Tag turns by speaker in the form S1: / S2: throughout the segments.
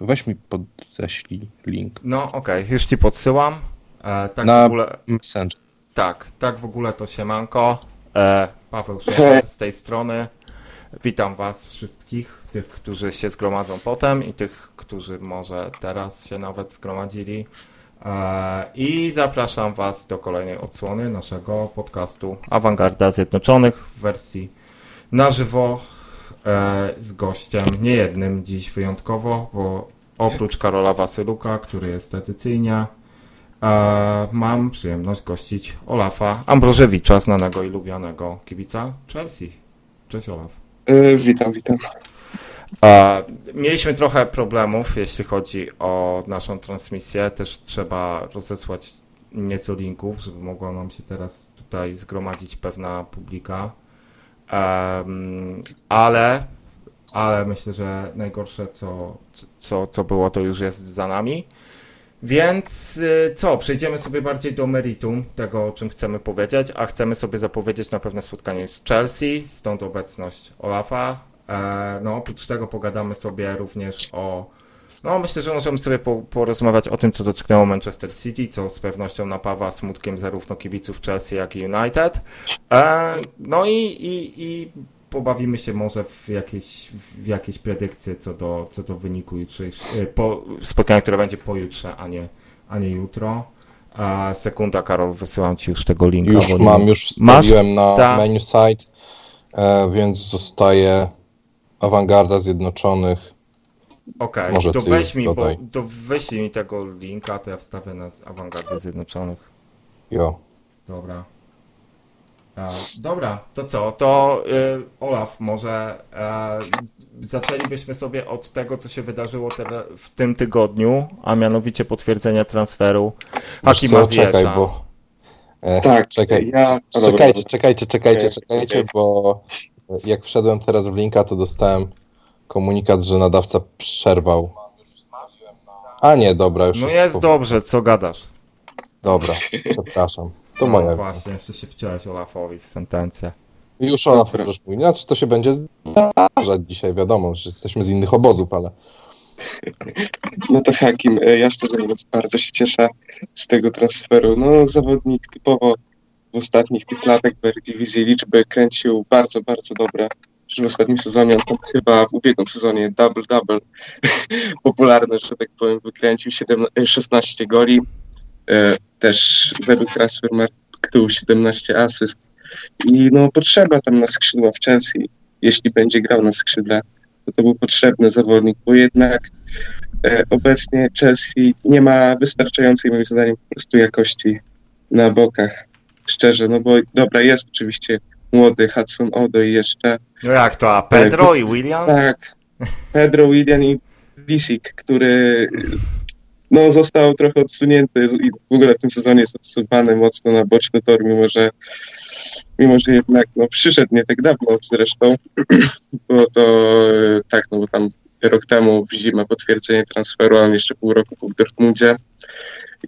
S1: To weź mi podeślij link.
S2: No okej, już ci podsyłam. E, tak w
S1: Na
S2: ogóle,
S1: Messenger.
S2: tak, tak w ogóle to siemanko. E, Paweł Szefer z tej strony. Witam was wszystkich, tych, którzy się zgromadzą potem i tych, którzy może teraz się nawet zgromadzili. E, I zapraszam was do kolejnej odsłony naszego podcastu Awangarda Zjednoczonych w wersji na żywo z gościem, nie jednym dziś wyjątkowo, bo oprócz Karola Wasyluka, który jest tradycyjnie, e, mam przyjemność gościć Olafa Ambrożewicza, znanego i lubianego kibica Chelsea. Cześć Olaf.
S3: E, witam, witam.
S2: E, mieliśmy trochę problemów, jeśli chodzi o naszą transmisję. Też trzeba rozesłać nieco linków, żeby mogła nam się teraz tutaj zgromadzić pewna publika. Em, ale, ale myślę, że najgorsze, co, co, co było, to już jest za nami. Więc y, co, przejdziemy sobie bardziej do meritum tego, o czym chcemy powiedzieć, a chcemy sobie zapowiedzieć na pewne spotkanie z Chelsea, stąd obecność Olafa. E, no, oprócz tego pogadamy sobie również o. No, myślę, że możemy sobie po, porozmawiać o tym, co dotknęło Manchester City, co z pewnością napawa smutkiem zarówno kibiców Chelsea, jak i United. E, no i, i, i pobawimy się może w jakieś, w jakieś predykcje co do, co do wyniku jutrzejszego, po, spotkania, które będzie pojutrze, a nie, a nie jutro. A sekunda, Karol, wysyłam Ci już tego linka.
S1: Już
S2: bo nie-
S1: mam, już
S2: Masz?
S1: wstawiłem na
S2: Tak.
S1: menu site, e, więc zostaje Awangarda Zjednoczonych.
S2: Okej,
S1: Może
S2: to weź mi, bo, to wyślij mi tego linka, to ja wstawię na z Awangardy Zjednoczonych.
S1: Jo.
S2: Dobra. E, dobra, to co? To y, Olaf, może e, zaczęlibyśmy sobie od tego, co się wydarzyło teraz w tym tygodniu, a mianowicie potwierdzenia transferu Hakima
S1: czekaj, bo... E,
S3: Tak,
S1: Czekaj,
S3: ja...
S1: czekajcie, czekajcie, czekajcie,
S3: Okej,
S1: czekajcie, bo jak wszedłem teraz w linka, to dostałem komunikat, że nadawca przerwał. A nie, dobra, już
S2: No jest
S1: po-
S2: dobrze, co gadasz?
S1: Dobra, przepraszam. To
S2: no
S1: moja.
S2: właśnie, jeszcze się wciąłeś Olafowi w sentencję.
S1: Już Olaf
S3: Dobra.
S1: już mówi. Znaczy to się będzie zdarzać dzisiaj, wiadomo, że jesteśmy z innych obozów, ale
S3: No to Hakim, e, ja szczerze mówiąc bardzo się cieszę z tego transferu. No zawodnik typowo w ostatnich tych latach w Eredivisie liczby kręcił bardzo, bardzo dobre. Że w ostatnim sezonie, on chyba w ubiegłym sezonie double-double popularne, że tak powiem, wykręcił 7, e, 16 goli. E, Też według Transfermarktu 17 asyst. I no potrzeba tam na skrzydła w Chelsea, jeśli będzie grał na skrzydle, to to był potrzebny zawodnik, bo jednak e, obecnie Chelsea nie ma wystarczającej moim zdaniem po prostu jakości na bokach. Szczerze, no bo dobra, jest oczywiście młody Hudson Odoi jeszcze.
S2: No jak to, a Pedro i William?
S3: Tak, Pedro William i Lisik, który no, został trochę odsunięty i w ogóle w tym sezonie jest odsuwany mocno na boczny tor, mimo że mimo że jednak no, przyszedł nie tak dawno zresztą, bo to e, tak, no bo tam rok temu w zimę potwierdzenie transferu, a jeszcze pół roku był w Dortmundzie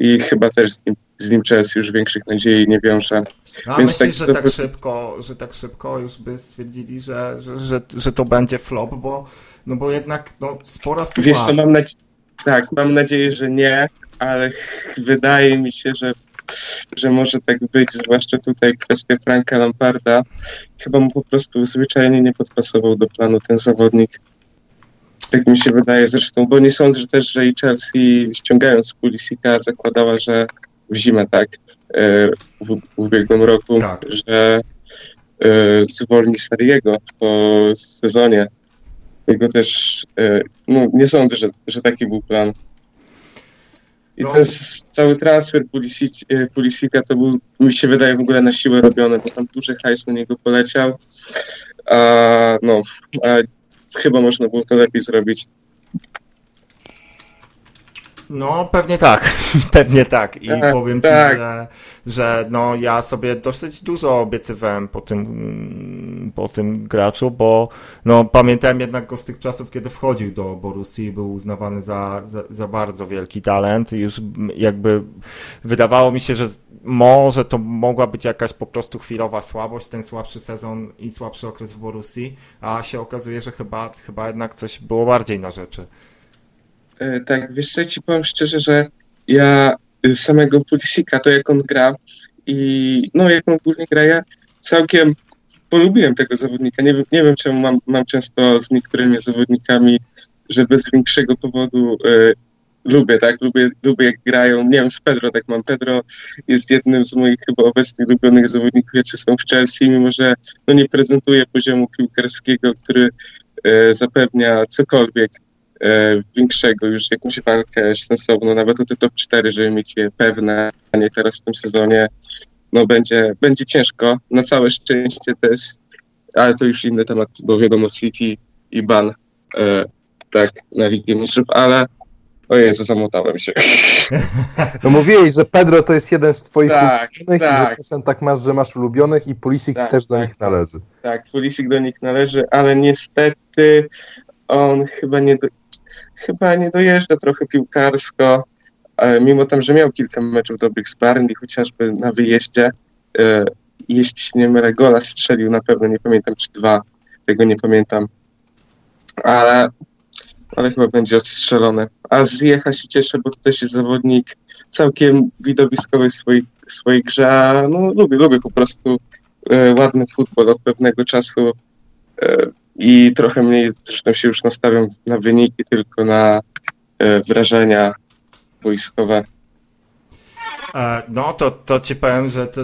S3: i chyba też z nim, z nim Chelsea już większych nadziei nie wiąże.
S2: A
S3: Więc
S2: myślisz,
S3: tak
S2: że tak szybko, że tak szybko już by stwierdzili, że, że, że, że to będzie flop, bo, no bo jednak no, spora suma.
S3: Wiesz co, mam nadzieję, tak, mam nadzieję, że nie, ale wydaje mi się, że, że może tak być, zwłaszcza tutaj kwestia Franka Lamparda. Chyba mu po prostu zwyczajnie nie podpasował do planu ten zawodnik. Tak mi się wydaje zresztą, bo nie sądzę też, że i Chelsea ściągając Pulisika zakładała, że w zimę tak, e, w, ubiegłym roku,
S2: Tak.
S3: że e, zwolni Sariego po sezonie. Jego też, e, no nie sądzę, że, że taki był plan. I
S2: No.
S3: ten cały transfer Pulisika to był, mi się wydaje, w ogóle na siłę robiony, bo tam duży hajs na niego poleciał. A no, a można było to lepiej zrobić.
S2: No, pewnie tak, pewnie tak. I
S3: Tak,
S2: powiem ci,
S3: tak.
S2: że, że no, ja sobie dosyć dużo obiecywałem po tym, mm, po tym graczu, bo no, pamiętałem jednak go z tych czasów, kiedy wchodził do Borussii i był uznawany za, za, za bardzo wielki talent. I już mm, jakby wydawało mi się, że może to mogła być jakaś po prostu chwilowa słabość, ten słabszy sezon i słabszy okres w Borussii, a się okazuje, że chyba, chyba jednak coś było bardziej na rzeczy.
S3: E, Tak, wiesz co, ci powiem szczerze, że ja y, samego Pulisika, to jak on gra i no jak on ogólnie gra, ja całkiem polubiłem tego zawodnika. Nie nie wiem czemu mam, mam często z niektórymi zawodnikami, że bez większego powodu e, lubię, tak, lubię, lubię jak grają. Nie wiem, z Pedro tak mam. Pedro jest jednym z moich chyba obecnych ulubionych zawodników, jacy są w Chelsea, mimo że no, nie prezentuje poziomu piłkarskiego, który e, zapewnia cokolwiek większego, już jakąś walkę sensowną, nawet o te top 4, żeby mieć je pewne, a nie teraz w tym sezonie. No będzie, będzie ciężko. Na całe szczęście to jest, ale to już inny temat, bo wiadomo City i Ban e, tak na Ligę Mistrzów, ale o Jezu, zamotałem się.
S1: No mówiłeś, że Pedro to jest jeden z twoich
S3: Tak,
S1: ulubionych i że
S3: tak.
S1: tak masz, że masz ulubionych i Pulisic
S3: Tak,
S1: też do
S3: tak,
S1: nich należy.
S3: Tak, Pulisic do nich należy, ale niestety on chyba nie, do, chyba nie dojeżdża trochę piłkarsko, e, mimo tam, że miał kilka meczów dobrych z Barney, chociażby na wyjeździe. E, jeśli się nie mylę, gola strzelił na pewno, nie pamiętam czy dwa, tego nie pamiętam, ale, ale chyba będzie odstrzelone. A Zjecha się cieszę, bo to też jest zawodnik całkiem widowiskowy w swojej, swojej grze, no lubię, lubię po prostu e, ładny futbol od pewnego czasu i trochę mniej zresztą się już nastawiam na wyniki, tylko na e, wrażenia wojskowe.
S2: E, No to, to ci powiem, że to,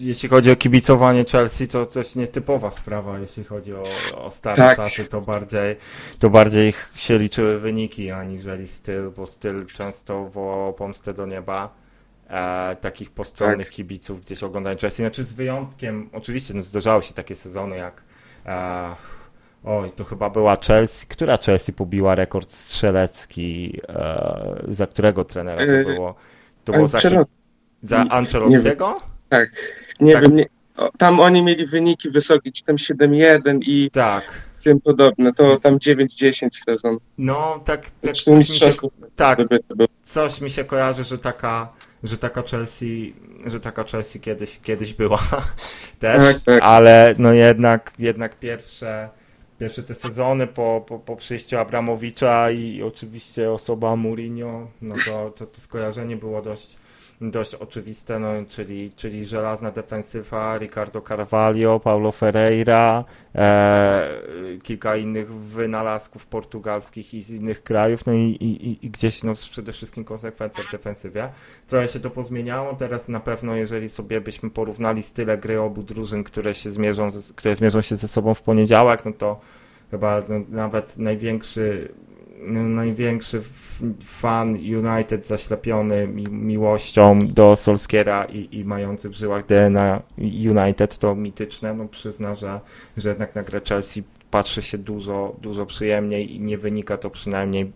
S2: jeśli chodzi o kibicowanie Chelsea, to coś nietypowa sprawa, jeśli chodzi o, o stare
S3: Tak.
S2: czasy, to bardziej, to bardziej się liczyły wyniki, aniżeli styl, bo styl często wołał pomstę do nieba. E, takich postronnych
S3: Tak.
S2: kibiców gdzieś oglądają Chelsea, znaczy z wyjątkiem, oczywiście no, zdarzały się takie sezony jak e, oj, to chyba była Chelsea, która Chelsea pobiła rekord strzelecki, e, za którego trenera to
S3: E,
S2: było? To było za, za Ancelottiego?
S3: tak, nie
S2: Tak.
S3: wiem, nie, tam oni mieli wyniki wysokie, czy tam 7-1 i
S2: Tak.
S3: tym podobne, to tam 9-10 sezon.
S2: No, tak, tak
S3: Zresztą
S2: coś, mi się, tak, coś mi się kojarzy, że taka, że taka Chelsea, że taka Chelsea kiedyś, kiedyś była też,
S3: Tak, tak.
S2: ale no jednak, jednak pierwsze, pierwsze te sezony po, po, po przyjściu Abramowicza i oczywiście osoba Mourinho, no to, to, to skojarzenie było dość, dość oczywiste, no, czyli, czyli żelazna defensywa, Ricardo Carvalho, Paulo Ferreira, e, kilka innych wynalazków portugalskich i z innych krajów, no i, i, i gdzieś no, przede wszystkim konsekwencja w defensywie. Trochę się to pozmieniało, teraz na pewno jeżeli sobie byśmy porównali style gry obu drużyn, które się zmierzą, które zmierzą się ze sobą w poniedziałek, no to chyba no, nawet największy największy fan United zaślepiony mi, miłością do Solskiera i, i mający w żyłach DNA United to mityczne, no przyzna, że, że jednak na grę Chelsea patrzy się dużo, dużo przyjemniej i nie wynika to przynajmniej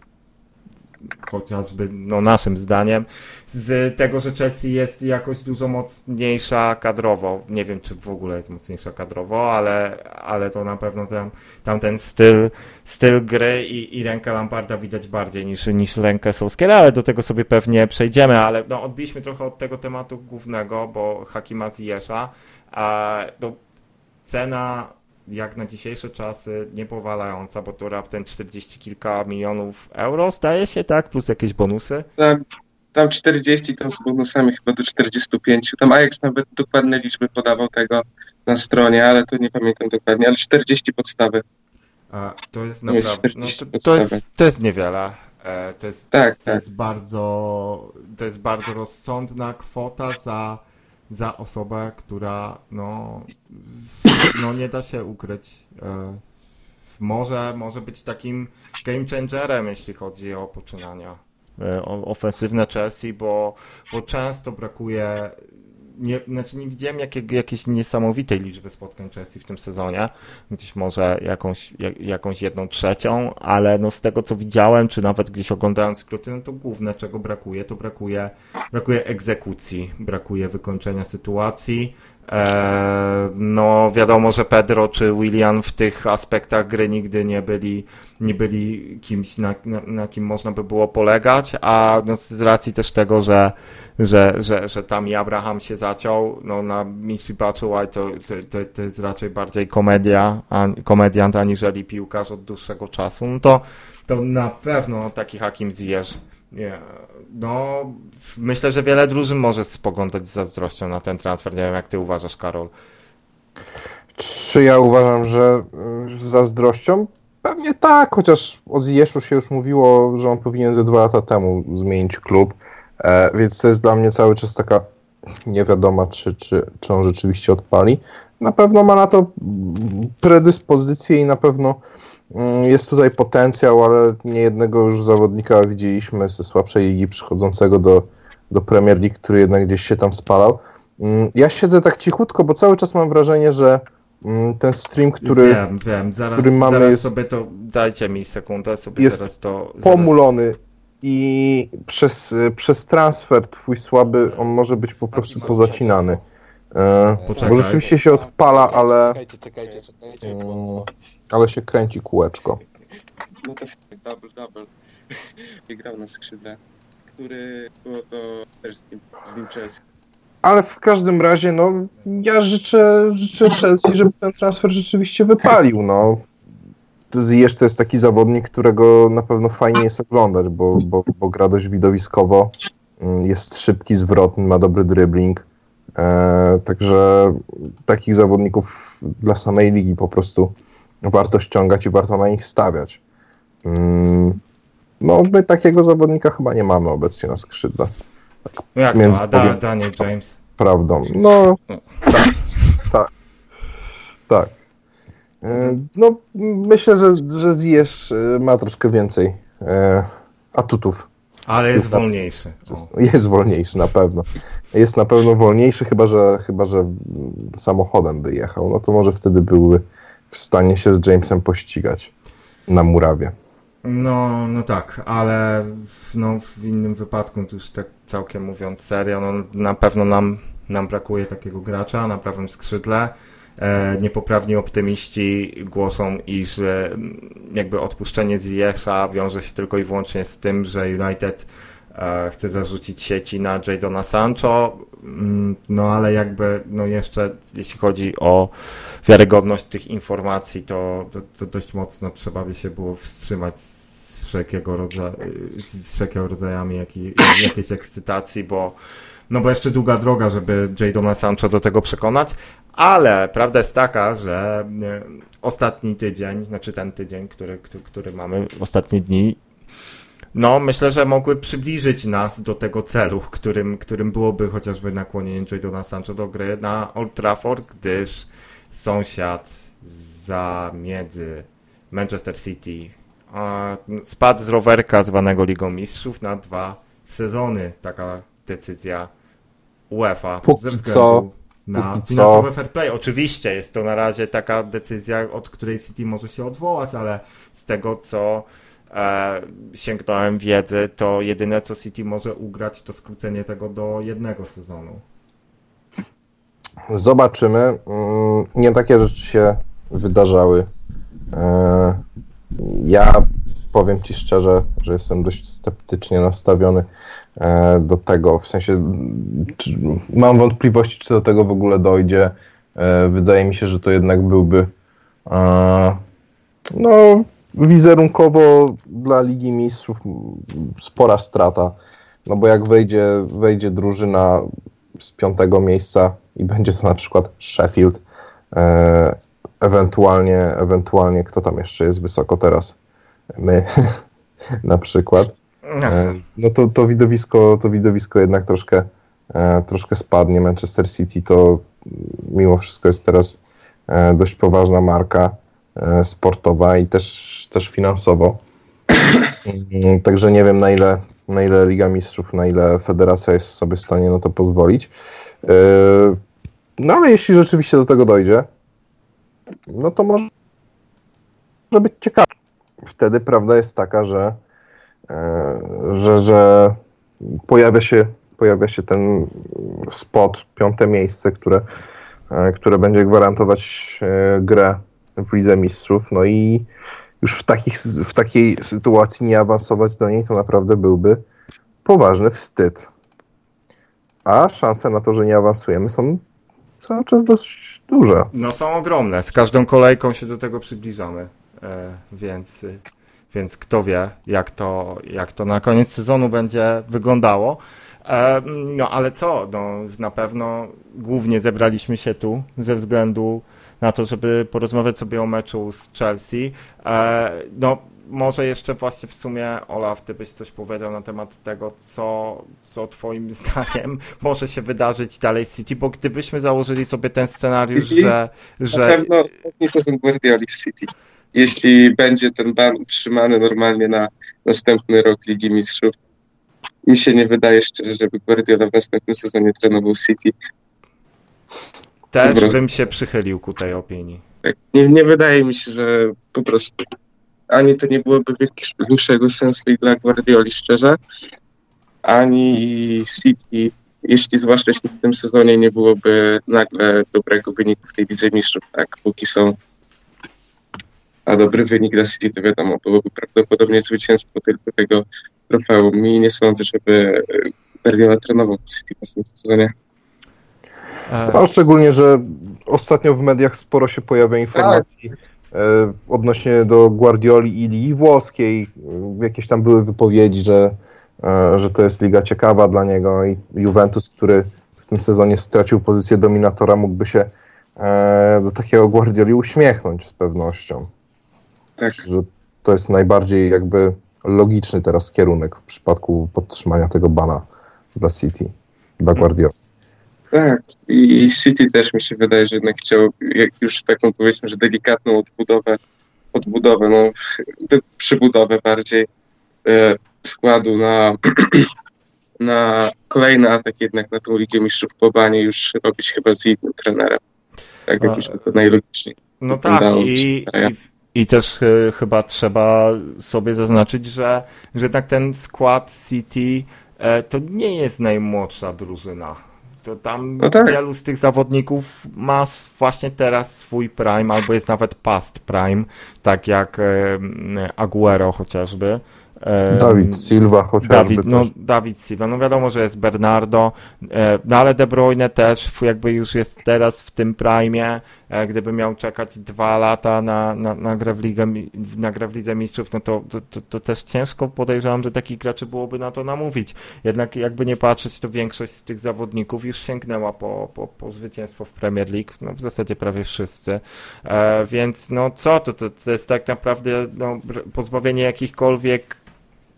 S2: chociażby no, naszym zdaniem z tego, że Chelsea jest jakoś dużo mocniejsza kadrowo. Nie wiem, czy w ogóle jest mocniejsza kadrowo, ale, ale to na pewno tam, tam ten styl, styl gry i, i rękę Lamparda widać bardziej niż, niż rękę Solskiera, ale do tego sobie pewnie przejdziemy, ale no, odbiliśmy trochę od tego tematu głównego, bo Hakima Ziyesza, a no, cena jak na dzisiejsze czasy niepowalająca, bo to raptem 40 kilka milionów euro staje się, tak? Plus jakieś bonusy.
S3: Tam, tam 40, tam z bonusami chyba do 45. Tam Ajax nawet dokładne liczby podawał tego na stronie, ale to nie pamiętam dokładnie, ale 40 podstawy.
S2: A, to jest
S3: To
S2: naprawdę. No,
S3: 40
S2: to, to, jest, to jest niewiele. E, to, jest,
S3: Tak,
S2: to, jest, to
S3: tak.
S2: jest bardzo. To jest bardzo rozsądna kwota za, za osobę, która no, w, no nie da się ukryć. E, może, może być takim game changerem, jeśli chodzi o poczynania e, ofensywne Chelsea, bo, bo często brakuje. Nie, znaczy nie widziałem jakiego, jakiejś niesamowitej liczby spotkań Chelsea w tym sezonie. Gdzieś może jakąś, jak, jakąś jedną trzecią, ale no z tego co widziałem, czy nawet gdzieś oglądając skróty, no to główne czego brakuje, to brakuje, brakuje egzekucji, brakuje wykończenia sytuacji. Eee, no wiadomo, że Pedro czy William w tych aspektach gry nigdy nie byli, nie byli kimś, na, na, na kim można by było polegać, a no z racji też tego, że że, że, że tam i Abraham się zaciął, no na Mistrz Baczyłaj to, to, to, to jest raczej bardziej komedia, a, komediant aniżeli piłkarz od dłuższego czasu, no to, to na pewno taki Hakim Ziyech. Nie, no, myślę, że wiele drużyn może spoglądać z zazdrością na ten transfer. Nie wiem, jak ty uważasz, Karol.
S1: Czy ja uważam, że y, z zazdrością? Pewnie tak, chociaż o Ziyeszu się już mówiło, że on powinien ze dwa lata temu zmienić klub, e, więc to jest dla mnie cały czas taka niewiadoma, czy, czy, czy on rzeczywiście odpali. Na pewno ma na to predyspozycję i na pewno mm, jest tutaj potencjał, ale nie jednego już zawodnika widzieliśmy ze słabszej ligi przychodzącego do, do Premier League, który jednak gdzieś się tam spalał. Mm, Ja siedzę tak cichutko, bo cały czas mam wrażenie, że mm, ten stream, który
S2: Wiem, wiem, zaraz,
S1: który mamy
S2: zaraz
S1: jest-
S2: sobie to, dajcie mi sekundę, sobie
S1: Jest
S2: zaraz to... Zaraz...
S1: pomulony i przez, przez transfer twój słaby, on może być po prostu pozacinany. E,
S2: Poczekaj.
S1: bo rzeczywiście się odpala, ale,
S4: Czekajcie, czekajcie, czekajcie.
S1: mm,
S4: bo-
S1: ale się kręci kółeczko.
S3: No to double double. Wygrał na skrzydle, który było to też z nim, z nim Chelsea.
S1: Ale w każdym razie, no, ja życzę, życzę Chelsea, żeby ten transfer rzeczywiście wypalił, no. Ziyech to jest taki zawodnik, którego na pewno fajnie jest oglądać, bo, bo, bo gra dość widowiskowo, mm, jest szybki, zwrotny, ma dobry dribbling, e, także takich zawodników dla samej ligi po prostu warto ściągać i warto na nich stawiać. Mm, no, my takiego zawodnika chyba nie mamy obecnie na skrzydle
S2: No jak
S1: Między
S2: to, a da, Daniel James?
S1: prawdą. No, tak, tak, tak. E, No, myślę, że, że Ziyech e, ma troszkę więcej e, atutów.
S2: Ale jest wolniejszy. O.
S1: Jest wolniejszy na pewno. Jest na pewno wolniejszy, chyba że, chyba, że samochodem by jechał. No to może wtedy byłby w stanie się z Jamesem pościgać na murawie.
S2: No, no tak, ale w, no, w innym wypadku, to już tak całkiem mówiąc serio, no, na pewno nam, nam brakuje takiego gracza na prawym skrzydle. E, niepoprawni optymiści głoszą, iż e, jakby odpuszczenie Ziyesza wiąże się tylko i wyłącznie z tym, że United e, chce zarzucić sieci na Jadona Sancho, Mm, no ale jakby no jeszcze jeśli chodzi o wiarygodność tych informacji, to, to, to dość mocno trzeba by się było wstrzymać z wszelkiego rodzaju, z wszelkiego rodzajami jakiej, jakiejś ekscytacji, bo no bo jeszcze długa droga, żeby Jadona Sancho do tego przekonać, ale prawda jest taka, że e, ostatni tydzień, znaczy ten tydzień, który, który, który mamy, ostatnie dni, no myślę, że mogły przybliżyć nas do tego celu, którym, którym byłoby chociażby nakłonienie Jadona Sancho do gry na Old Trafford, gdyż sąsiad zamiedzy Manchester City spadł z rowerka zwanego Ligą Mistrzów na dwa sezony. Taka decyzja UEFA
S1: Póki
S2: ze
S1: co-
S2: względu na
S1: póki co-
S2: fair play. Oczywiście jest to na razie taka decyzja, od której City może się odwołać, ale z tego co e, sięgnąłem wiedzy, to jedyne co City może ugrać to skrócenie tego do jednego sezonu.
S1: Zobaczymy. Mm, Nie takie rzeczy się wydarzały. E, Ja powiem Ci szczerze, że jestem dość sceptycznie nastawiony do tego. W sensie mam wątpliwości, czy do tego w ogóle dojdzie. E, Wydaje mi się, że to jednak byłby e, no, wizerunkowo dla Ligi Mistrzów spora strata. No bo jak wejdzie, wejdzie drużyna z piątego miejsca i będzie to na przykład Sheffield, e, ewentualnie, ewentualnie kto tam jeszcze jest wysoko teraz? My na przykład. E, no to, to, widowisko, to widowisko jednak troszkę, e, troszkę spadnie. Manchester City to mimo wszystko jest teraz e, dość poważna marka sportowa i też, też finansowo. Także nie wiem na ile, na ile Liga Mistrzów, na ile Federacja jest sobie w stanie na to pozwolić. No ale jeśli rzeczywiście do tego dojdzie, no to może, być ciekawe. Wtedy prawda jest taka, że, że, że pojawia, się, pojawia się ten spot, piąte miejsce, które, e, które będzie gwarantować e, grę w Lidze Mistrzów. No i już w, takich, w takiej sytuacji nie awansować do niej to naprawdę byłby poważny wstyd. A szanse na to, że nie awansujemy są cały czas dość duże.
S2: No są ogromne. Z każdą kolejką się do tego przybliżamy. E, więc, więc kto wie, jak to, jak to na koniec sezonu będzie wyglądało. E, No ale co, no, na pewno głównie zebraliśmy się tu ze względu na to, żeby porozmawiać sobie o meczu z Chelsea. E, No, może jeszcze właśnie w sumie, Olaf, ty byś coś powiedział na temat tego, co, co twoim zdaniem może się wydarzyć dalej z City, bo gdybyśmy założyli sobie ten scenariusz,
S3: City?
S2: że,
S3: Na
S2: że
S3: pewno ostatni sezon Guardioli w City. Jeśli będzie ten ban utrzymany normalnie na następny rok Ligi Mistrzów, mi się nie wydaje szczerze, żeby Guardiola w następnym sezonie trenował City.
S2: też bym się przychylił ku tej opinii.
S3: Tak, Nie, nie wydaje mi się, że po prostu ani to nie byłoby większego sensu i dla Guardioli szczerze, ani City, jeśli zwłaszcza jeśli w tym sezonie nie byłoby nagle dobrego wyniku w tej Lidze Mistrzów, tak, póki są a dobry wynik dla City, to wiadomo, byłoby prawdopodobnie zwycięstwo tylko tego trofeum i nie sądzę, żeby e, Guardiola trenował City w następnym sezonie.
S2: E,
S1: No, szczególnie, że ostatnio w mediach sporo się pojawia informacji e, odnośnie do Guardioli i Ligi Włoskiej. Jakieś tam były wypowiedzi, że, że to jest liga ciekawa dla niego i Juventus, który w tym sezonie stracił pozycję dominatora, mógłby się do takiego Guardioli uśmiechnąć z pewnością.
S3: Tak.
S1: Że to jest najbardziej jakby logiczny teraz kierunek w przypadku podtrzymania tego bana dla City, dla Guardioli.
S3: Tak, i City też mi się wydaje, że jednak chciał jak już taką powiedzmy, że delikatną odbudowę, odbudowę, no przybudowę bardziej e, składu na, na kolejny atak jednak na tą Ligę Mistrzów po banie już robić chyba z innym trenerem. Tak
S2: A-
S3: jakoś to najlogiczniej.
S2: No tak, i, i, i też y, chyba trzeba sobie zaznaczyć, że, że jednak ten skład City e, to nie jest najmłodsza drużyna. To tam
S3: No tak.
S2: wielu z tych zawodników ma właśnie teraz swój prime, albo jest nawet past prime, tak jak e, Aguero chociażby. E,
S1: Dawid Silva chociażby
S2: Dawid, no. Dawid Silva, no wiadomo, że jest Bernardo, e, no ale De Bruyne też jakby już jest teraz w tym prime, e, gdyby miał czekać dwa lata na, na, na, grę, w Ligę, na grę w Lidze Mistrzów, no to, to, to, też ciężko podejrzewam, że takich graczy byłoby na to namówić. Jednak jakby nie patrzeć, to większość z tych zawodników już sięgnęła po, po, po zwycięstwo w Premier League, no w zasadzie prawie wszyscy, e, więc no co, to, to, to jest tak naprawdę no, pozbawienie jakichkolwiek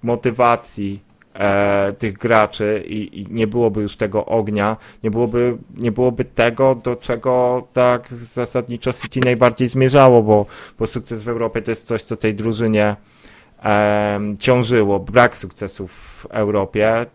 S2: motywacji e, tych graczy i, i nie byłoby już tego ognia, nie byłoby, nie byłoby tego, do czego tak zasadniczo City najbardziej zmierzało, bo, bo sukces w Europie to jest coś, co tej drużynie em, ciążyło, brak sukcesów w Europie,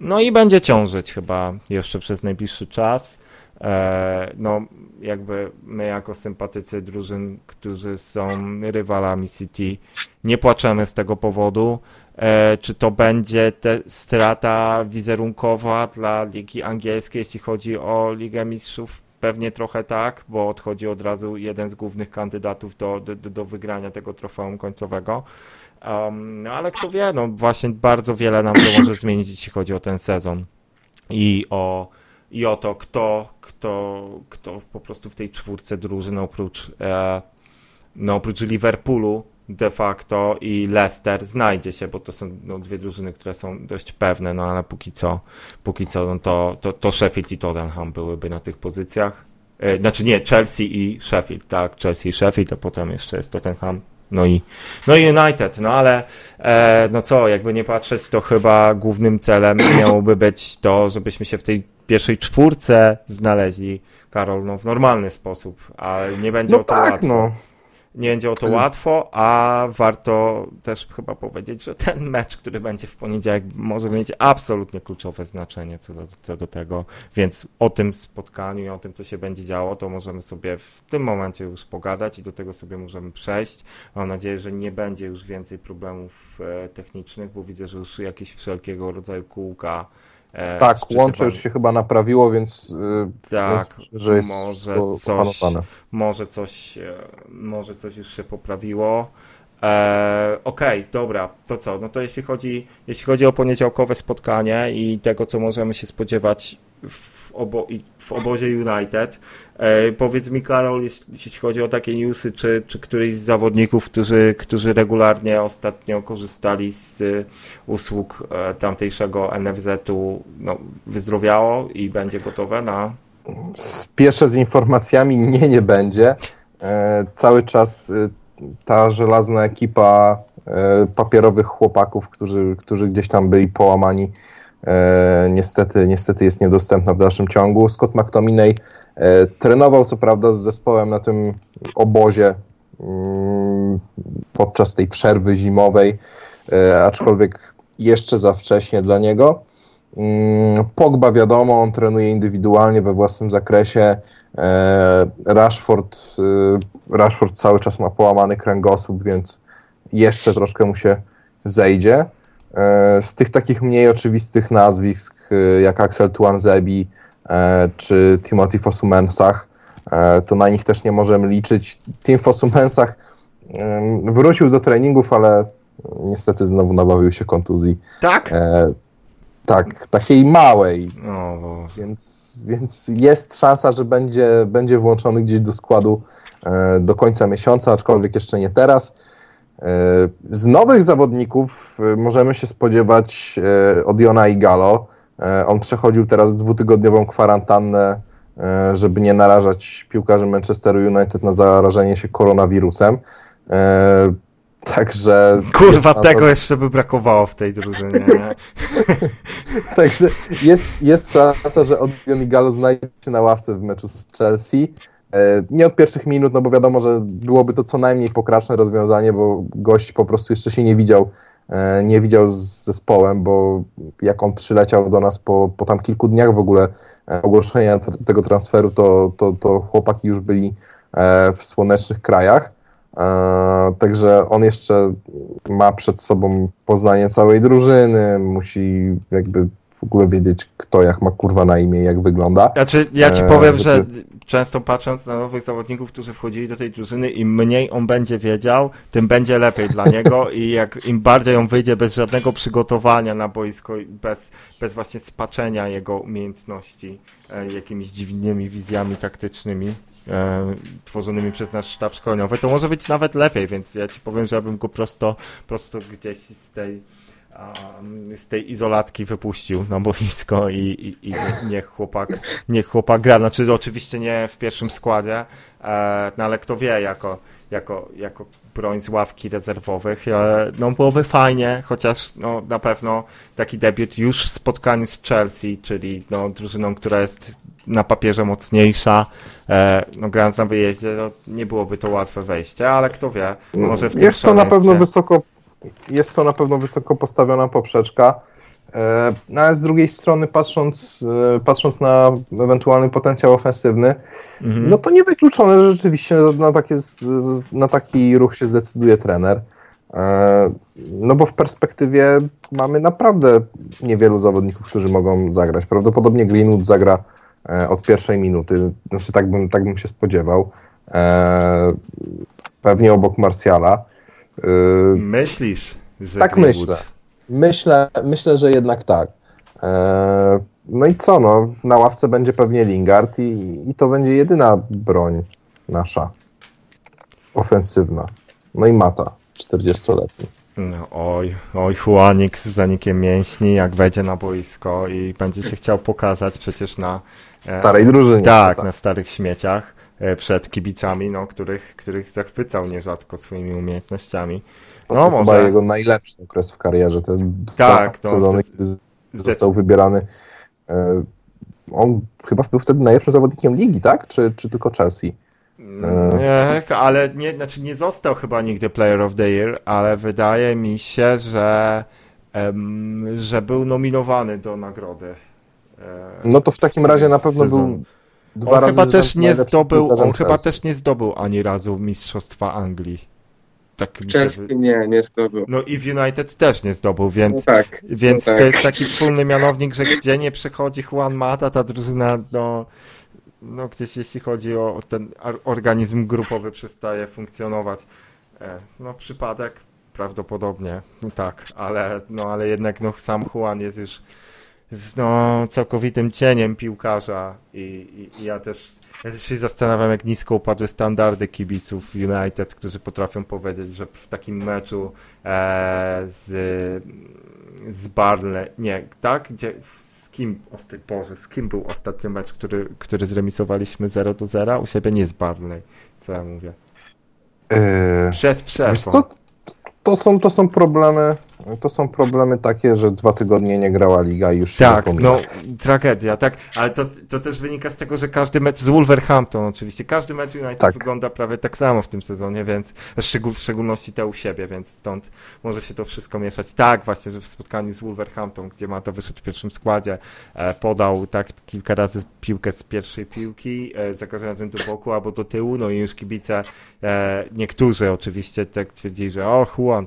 S2: no i będzie ciążyć chyba jeszcze przez najbliższy czas. E, no, jakby my jako sympatycy drużyn, którzy są rywalami City, nie płaczemy z tego powodu. E, czy to będzie strata wizerunkowa dla Ligi Angielskiej, jeśli chodzi o Ligę Mistrzów? Pewnie trochę tak, bo odchodzi od razu jeden z głównych kandydatów do, do, do wygrania tego trofeum końcowego. Um, no ale kto wie, no właśnie bardzo wiele nam to może zmienić, jeśli chodzi o ten sezon i o, i o to, kto, kto, kto po prostu w tej czwórce drużyn oprócz, e, no, oprócz Liverpoolu de facto i Leicester znajdzie się, bo to są no, dwie drużyny, które są dość pewne, no ale póki co, póki co no, to, to, to Sheffield i Tottenham byłyby na tych pozycjach. E, znaczy nie, Chelsea i Sheffield, tak, Chelsea i Sheffield, a potem jeszcze jest Tottenham. No i, no i United, no ale e, no co, jakby nie patrzeć, to chyba głównym celem miałoby być to, żebyśmy się w tej pierwszej czwórce znaleźli, Karol, no w normalny sposób, a nie będzie
S1: No
S2: o to
S1: tak,
S2: łatwo.
S1: no.
S2: Nie będzie o to łatwo, a warto też chyba powiedzieć, że ten mecz, który będzie w poniedziałek, może mieć absolutnie kluczowe znaczenie co do, co do tego. Więc o tym spotkaniu i o tym, co się będzie działo, to możemy sobie w tym momencie już pogadać i do tego sobie możemy przejść. Mam nadzieję, że nie będzie już więcej problemów e, technicznych, bo widzę, że już jakieś wszelkiego rodzaju kółka. E,
S1: Tak, łącze już się chyba naprawiło, więc, y,
S2: Tak,
S1: więc że jest
S2: może coś,
S1: opanowane.
S2: może coś, e, może coś już się poprawiło. E, Okej, dobra, to co? No to jeśli chodzi, jeśli chodzi o poniedziałkowe spotkanie i tego, co możemy się spodziewać w, obo, i w obozie United, e, powiedz mi, Karol, jeśli, jeśli chodzi o takie newsy, czy, czy któryś z zawodników, którzy, którzy regularnie ostatnio korzystali z y, usług e, tamtejszego NFZ-u, no, wyzdrowiało i będzie gotowe na.
S1: Spieszę z informacjami, nie, nie będzie. E, cały czas e, ta żelazna ekipa e, papierowych chłopaków, którzy, którzy gdzieś tam byli połamani, e, niestety, niestety jest niedostępna w dalszym ciągu. Scott McTominay e, trenował co prawda z zespołem na tym obozie mm, podczas tej przerwy zimowej, e, aczkolwiek jeszcze za wcześnie dla niego. Mm, Pogba wiadomo, on trenuje indywidualnie we własnym zakresie. E, Rashford, e, Rashford cały czas ma połamany kręgosłup, więc jeszcze troszkę mu się zejdzie. E, Z tych takich mniej oczywistych nazwisk, e, jak Axel Tuanzebi e, czy Timothy Fosumensach, to na nich też nie możemy liczyć. Tim Fosumensach wrócił do treningów, ale niestety znowu nabawił się kontuzji.
S2: Tak?
S1: Tak, takiej małej,
S2: No,
S1: więc, więc jest szansa, że będzie, będzie włączony gdzieś do składu do końca miesiąca, aczkolwiek jeszcze nie teraz. E, z nowych zawodników e, możemy się spodziewać e, od Jona Igalo. On przechodził teraz dwutygodniową kwarantannę, żeby nie narażać piłkarzy Manchesteru United na zarażenie się koronawirusem. Także.
S2: Kurwa,
S1: szansa,
S2: tego jeszcze by brakowało w tej drużynie. Nie?
S1: Także jest, jest szansa, że Odion Igalo znajdzie się na ławce w meczu z Chelsea. E, Nie od pierwszych minut, no bo wiadomo, że byłoby to co najmniej pokraczne rozwiązanie, bo gość po prostu jeszcze się nie widział, e, nie widział z zespołem, bo jak on przyleciał do nas po, po tam kilku dniach w ogóle e, ogłoszenia tego transferu, to, to, to chłopaki już byli w słonecznych krajach. Także on jeszcze ma przed sobą poznanie całej drużyny, musi jakby w ogóle wiedzieć, kto jak ma kurwa na imię, jak wygląda.
S2: Znaczy, ja ci
S1: E,
S2: powiem,
S1: żeby-
S2: że często patrząc na nowych zawodników, którzy wchodzili do tej drużyny, im mniej on będzie wiedział, tym będzie lepiej dla niego i jak im bardziej on wyjdzie bez żadnego przygotowania na boisko, i bez, bez właśnie spaczenia jego umiejętności e, jakimiś dziwnymi wizjami taktycznymi. E, tworzonymi przez nasz sztab szkoleniowy, to może być nawet lepiej, więc ja ci powiem, że ja bym go prosto, prosto gdzieś z tej, z tej izolatki wypuścił na boisko i, i, i niech chłopak niech chłopak gra. Znaczy oczywiście nie w pierwszym składzie, e, no ale kto wie, jako, jako, jako broń z ławki rezerwowych. E, no byłoby fajnie, chociaż no, na pewno taki debiut już w spotkaniu z Chelsea, czyli no, drużyną, która jest na papierze mocniejsza, e, no grając na wyjeździe, no, nie byłoby to łatwe wejście, ale kto wie, może w tym
S1: jest to na pewno wysoko jest to na pewno wysoko postawiona poprzeczka. E, No ale z drugiej strony patrząc, e, patrząc na ewentualny potencjał ofensywny,
S2: Mhm.
S1: no to niewykluczone, że rzeczywiście na, takie, na taki ruch się zdecyduje trener. E, No bo w perspektywie mamy naprawdę niewielu zawodników, którzy mogą zagrać. Prawdopodobnie Greenwood zagra od pierwszej minuty. Znaczy tak bym, tak bym się spodziewał. Pewnie obok Marsjala. E,
S2: Myślisz, że
S1: tak
S2: Greenwood-
S1: myślę. myślę. Myślę, że jednak tak. E, No i co, no, na ławce będzie pewnie Lingard i, i to będzie jedyna broń nasza ofensywna. No i Mata, 40-letni.
S2: No, oj, oj, Juanik z zanikiem mięśni, jak wejdzie na boisko i będzie się chciał pokazać przecież na
S1: W starej drużynie.
S2: tak, na starych śmieciach e, przed kibicami, no, których, których zachwycał nierzadko swoimi umiejętnościami.
S1: To
S2: No,
S1: chyba
S2: może
S1: jego najlepszy okres w karierze. Te
S2: Tak,
S1: dwa
S2: to
S1: sezony, kiedy z- został wybierany. E, On chyba był wtedy najlepszym zawodnikiem ligi, tak? Czy, czy tylko Chelsea?
S2: Nie, ale nie, znaczy nie został chyba nigdy Player of the Year, ale wydaje mi się, że, em, że był nominowany do nagrody. E,
S1: No to w takim razie na pewno
S2: sezonu.
S1: był dwa
S2: On
S1: razy
S2: chyba też nie zdobył, on chyba też nie zdobył ani razu Mistrzostwa Anglii. Tak
S3: Chelsea nie, nie zdobył.
S2: No i w United też nie zdobył,
S3: No
S2: więc,
S3: tak.
S2: więc
S3: no
S2: to
S3: tak.
S2: jest taki wspólny mianownik, że gdzie nie przychodzi Juan Mata, ta drużyna, no, no gdzieś jeśli chodzi o, o ten organizm grupowy przestaje funkcjonować. E, no przypadek prawdopodobnie, no tak, ale, no, ale jednak no, sam Juan jest już z no, całkowitym cieniem piłkarza i, i, i ja też ja też się zastanawiam, jak nisko upadły standardy kibiców United, którzy potrafią powiedzieć, że w takim meczu e, z, z Barnley, nie, tak? Gdzie, z kim, osta- Boże, z kim był ostatni mecz, który, który zremisowaliśmy 0 do 0? U siebie nie z Barnley, co ja mówię.
S1: Yy,
S2: Przed przerwą.
S1: To są, to są problemy, to są problemy takie, że dwa tygodnie nie grała liga i już się
S2: Tak,
S1: zapomina.
S2: no tragedia, tak, ale to, to też wynika z tego, że każdy mecz z Wolverhampton oczywiście, każdy mecz United
S1: Tak.
S2: wygląda prawie tak samo w tym sezonie, więc w szczególności te u siebie, więc stąd może się to wszystko mieszać. Tak, właśnie, że w spotkaniu z Wolverhampton, gdzie Mata wyszedł w pierwszym składzie, e, podał tak kilka razy piłkę z pierwszej piłki, e, za każdym razem do boku albo do tyłu, no i już kibice, e, niektórzy oczywiście tak twierdzili, że o Juan,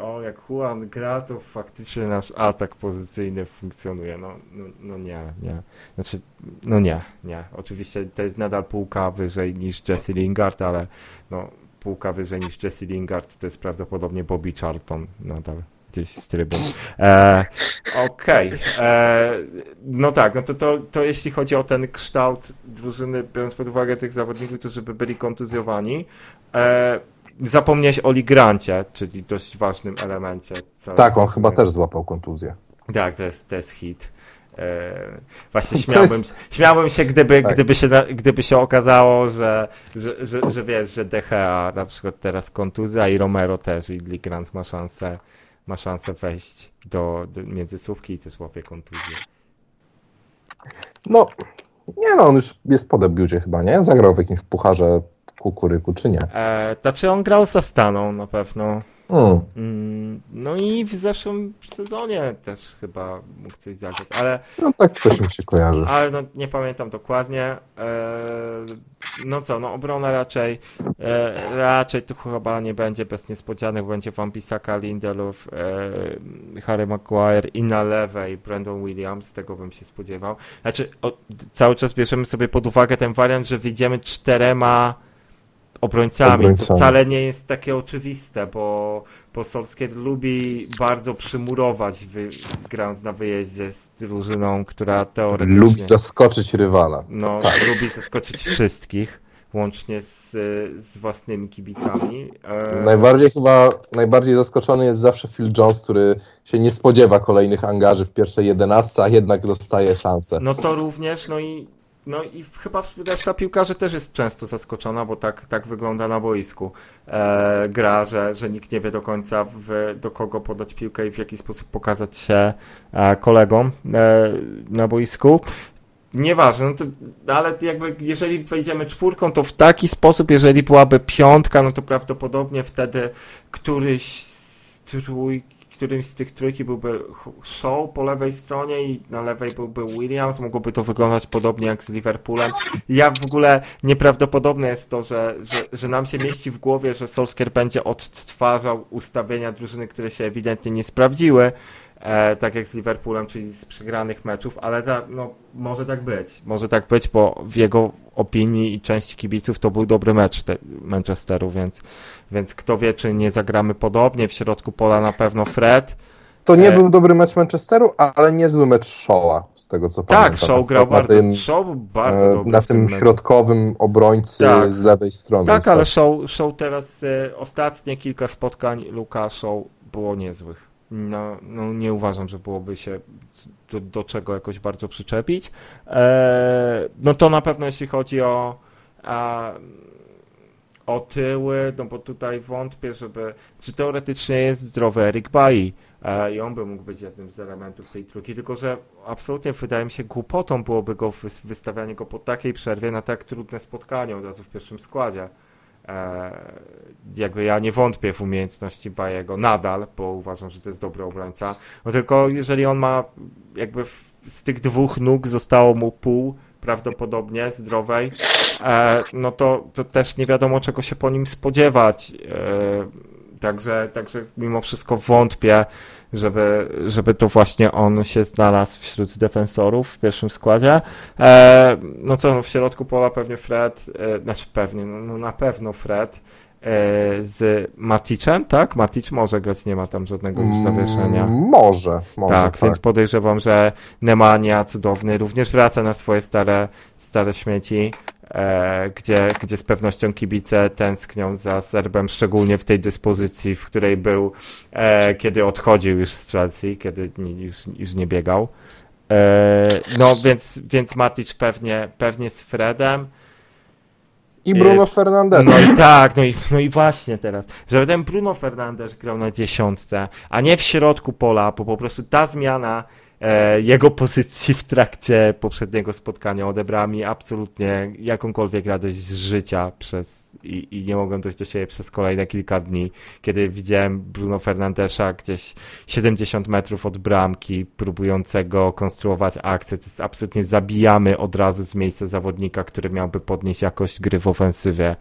S2: o jak Juan gra, to faktycznie nasz atak pozycyjny funkcjonuje. No, no, no nie, nie. Znaczy, no nie, nie. Oczywiście to jest nadal półka wyżej niż Jesse Lingard, ale no, półka wyżej niż Jesse Lingard to jest prawdopodobnie Bobby Charlton nadal gdzieś z trybun. E, Okej. E, No tak, no to, to, to jeśli chodzi o ten kształt drużyny, biorąc pod uwagę tych zawodników, którzy by byli kontuzjowani, e, Zapomniałeś o Ligrancie, czyli dość ważnym elemencie.
S1: Tak, on chyba też złapał kontuzję.
S2: Tak, to jest, to jest hit. E, właśnie śmiałbym, śmiałbym się, gdyby,
S1: Tak.
S2: gdyby, się, gdyby się okazało, że, że, że, że wiesz, że Gea na przykład teraz kontuzja i Romero też i Ligrant ma szansę, ma szansę wejść do, do międzysłówki i też łapie kontuzję.
S1: No, nie no, on już jest po debiucie chyba, nie? Zagrał w jakimś pucharze kukuryku, czy nie?
S2: E, znaczy on grał za Staną na pewno.
S1: Mm.
S2: Mm, No i w zeszłym sezonie też chyba mógł coś zagrać, ale
S1: No tak coś mi się kojarzy.
S2: Ale no, nie pamiętam dokładnie. Eee, no co, no obrona raczej e, raczej tu chyba nie będzie bez niespodzianek, będzie Van Bissaka, Lindelof, e, Harry Maguire i na lewej Brandon Williams, tego bym się spodziewał. Znaczy, o, cały czas bierzemy sobie pod uwagę ten wariant, że wyjdziemy czterema obrońcami, co
S1: Obrońcami.
S2: wcale nie jest takie oczywiste, bo, bo Solskjaer lubi bardzo przymurować, wy, grając na wyjeździe z drużyną, która teoretycznie...
S1: Lubi zaskoczyć rywala.
S2: No, lubi zaskoczyć wszystkich, łącznie z, z własnymi kibicami. E,
S1: Najbardziej chyba, najbardziej zaskoczony jest zawsze Phil Jones, który się nie spodziewa kolejnych angaży w pierwszej jedenastce, a jednak dostaje szansę.
S2: No to również, no i, no i chyba reszta piłkarzy też jest często zaskoczona, bo tak, tak wygląda na boisku. E, gra, że, że nikt nie wie do końca w, do kogo podać piłkę i w jaki sposób pokazać się e, kolegom e, na boisku. Nieważne, no to, ale jakby jeżeli wejdziemy czwórką, to w taki sposób, jeżeli byłaby piątka, no to prawdopodobnie wtedy któryś z trójki, którymś z tych trójki byłby Shaw po lewej stronie i na lewej byłby Williams, mogłoby to wyglądać podobnie jak z Liverpoolem. Ja w ogóle nieprawdopodobne jest to, że, że, że nam się mieści w głowie, że Solskjaer będzie odtwarzał ustawienia drużyny, które się ewidentnie nie sprawdziły, e, tak jak z Liverpoolem, czyli z przegranych meczów, ale tak, no, może tak być. Może tak być, bo w jego opinii i części kibiców to był dobry mecz te, Manchesteru, więc, więc kto wie, czy nie zagramy podobnie. W środku pola na pewno Fred.
S1: To nie
S2: E,
S1: był dobry mecz Manchesteru, ale niezły mecz Showa, z tego co
S2: Tak,
S1: pamiętam.
S2: Show grał
S1: na
S2: bardzo,
S1: Tym,
S2: Show bardzo
S1: e,
S2: dobry
S1: na
S2: tym
S1: tym
S2: meczu.
S1: środkowym obrońcy
S2: Tak.
S1: z lewej strony.
S2: Tak, ale show, show teraz e, ostatnie kilka spotkań Luka Show było niezłych. No, no nie uważam, że byłoby się do, do czego jakoś bardzo przyczepić. E, no to na pewno jeśli chodzi o a, o tyły, no bo tutaj wątpię, żeby czy teoretycznie jest zdrowy Eric Bailly e, i on by mógł być jednym z elementów tej trójki, tylko że absolutnie wydaje mi się głupotą byłoby go wys- wystawianie go po takiej przerwie na tak trudne spotkanie od razu w pierwszym składzie. E, jakby ja nie wątpię w umiejętności Bajego nadal, bo uważam, że to jest dobry obrońca. No tylko jeżeli on ma jakby z tych dwóch nóg zostało mu pół prawdopodobnie zdrowej, e, no to, to też nie wiadomo czego się po nim spodziewać. E, także, także mimo wszystko wątpię, żeby, żeby to właśnie on się znalazł wśród defensorów w pierwszym składzie. E, no co, no w środku pola pewnie Fred, e, znaczy pewnie, no, no na pewno Fred z Maticem, tak? Matic może grać, nie ma tam żadnego już zawieszenia.
S1: Mm, Może, może.
S2: tak, więc podejrzewam, że Nemanja cudowny również wraca na swoje stare, stare śmieci, e, gdzie, gdzie z pewnością kibice tęsknią za Serbem, szczególnie w tej dyspozycji, w której był, e, kiedy odchodził już z Chelsea, kiedy już, już nie biegał. E, no więc, więc Matic pewnie, pewnie z Fredem.
S1: I Bruno Fernandes.
S2: No i tak, no i, no i właśnie teraz, żeby ten Bruno Fernandes grał na dziesiątce, a nie w środku pola, bo po prostu ta zmiana e, jego pozycji w trakcie poprzedniego spotkania odebrała mi absolutnie jakąkolwiek radość z życia przez i, i nie mogłem dojść do siebie przez kolejne kilka dni, kiedy widziałem Bruno Fernandesza gdzieś 70 metrów od bramki, próbującego konstruować akcję. To jest absolutnie zabijamy od razu z miejsca zawodnika, który miałby podnieść jakość gry w ofensywie.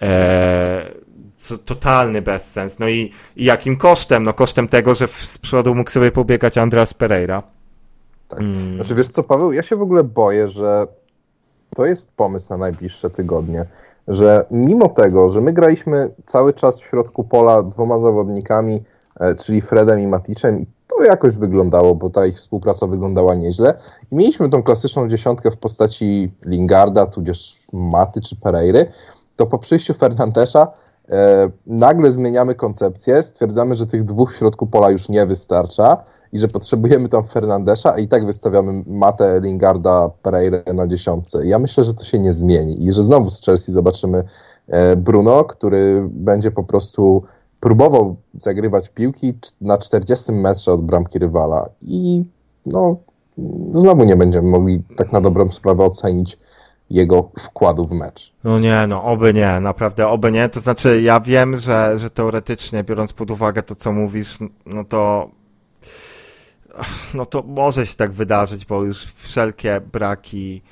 S2: Eee, co, totalny bezsens. No i, i jakim kosztem? No kosztem tego, że w, z przodu mógł sobie pobiegać Andreas Pereira.
S1: Tak.
S2: Mm.
S1: Znaczy wiesz co, Paweł, ja się w ogóle boję, że to jest pomysł na najbliższe tygodnie, że mimo tego, że my graliśmy cały czas w środku pola dwoma zawodnikami, e, czyli Fredem i Maticem i to jakoś wyglądało, bo ta ich współpraca wyglądała nieźle i mieliśmy tą klasyczną dziesiątkę w postaci Lingarda, tudzież Maty czy Pereiry, to po przyjściu Fernandesza nagle zmieniamy koncepcję, stwierdzamy, że tych dwóch w środku pola już nie wystarcza i że potrzebujemy tam Fernandesza, a i tak wystawiamy Matę, Lingarda, Pereira na dziesiątce. Ja myślę, że to się nie zmieni i że znowu z Chelsea zobaczymy e, Bruno, który będzie po prostu próbował zagrywać piłki na 40 metrze od bramki rywala i no znowu nie będziemy mogli tak na dobrą sprawę ocenić jego wkładu w mecz.
S2: No nie, no oby nie, naprawdę oby nie. To znaczy, ja wiem, że, że teoretycznie, biorąc pod uwagę to, co mówisz, no to no to może się tak wydarzyć, bo już wszelkie braki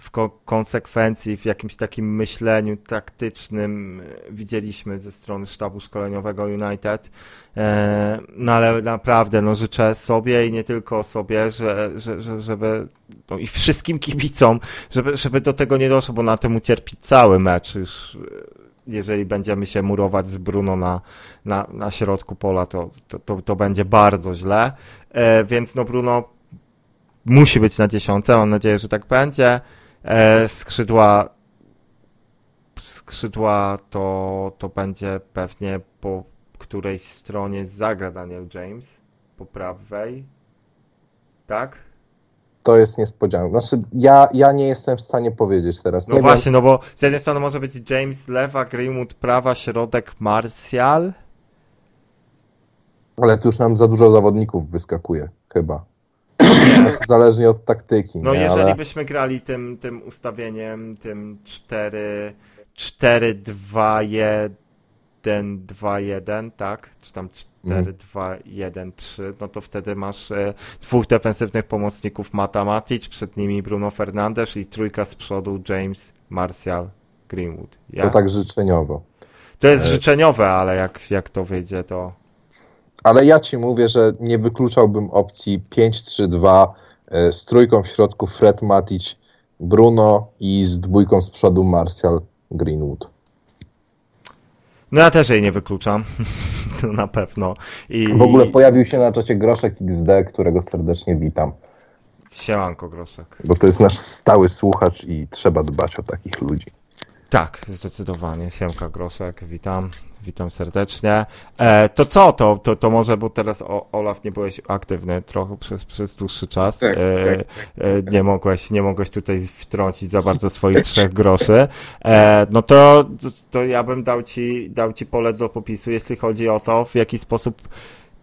S2: w ko konsekwencji, w jakimś takim myśleniu taktycznym e, widzieliśmy ze strony sztabu szkoleniowego United. E, no ale naprawdę, no życzę sobie i nie tylko sobie, że, że, że, żeby no i wszystkim kibicom, żeby, żeby do tego nie doszło, bo na tym ucierpi cały mecz już. e, Jeżeli będziemy się murować z Bruno na, na, na środku pola, to, to, to, to będzie bardzo źle. E, więc no Bruno musi być na dziesiątce, mam nadzieję, że tak będzie. E, skrzydła skrzydła to, to będzie pewnie po którejś stronie zagra Daniel James, po prawej. Tak?
S1: To jest niespodzianka. Znaczy, ja, ja nie jestem w stanie powiedzieć teraz.
S2: No
S1: nie
S2: właśnie, no bo z jednej strony może być James lewa, Greenwood prawa, środek Martial.
S1: wiem, ale tu już nam za dużo zawodników wyskakuje, chyba. Znaczy, zależnie od taktyki.
S2: No
S1: nie?
S2: jeżeli
S1: ale...
S2: byśmy grali tym, tym ustawieniem, tym 4, 4, 2, 1, 2, 1, tak? Czy tam 4,
S1: Mhm.
S2: 2, 1, 3, no to wtedy masz e, dwóch defensywnych pomocników Matamatic, przed nimi Bruno Fernandes i trójka z przodu James, Martial, Greenwood. Ja?
S1: To tak życzeniowo.
S2: To jest
S1: e-
S2: życzeniowe, ale jak, jak to wyjdzie, to...
S1: Ale ja ci mówię, że nie wykluczałbym opcji 5-3-2 e, z trójką w środku Fred Matic, Bruno i z dwójką z przodu Martial Greenwood.
S2: No ja też jej nie wykluczam, to na pewno. I...
S1: W ogóle pojawił się na czacie Groszek XD, którego serdecznie witam.
S2: Siemanko, Groszek.
S1: Bo to jest nasz stały słuchacz i trzeba dbać o takich ludzi.
S2: Tak, zdecydowanie. Siemka Groszek, witam. Witam serdecznie. E, to co? To, to, to może, bo teraz o, Olaf nie byłeś aktywny trochę przez, przez dłuższy czas.
S3: Tak,
S2: e,
S3: tak,
S2: e, nie, mogłeś, nie mogłeś tutaj wtrącić za bardzo swoich trzech groszy. E, no to, to ja bym dał ci, dał ci pole do popisu, jeśli chodzi o to, w jaki sposób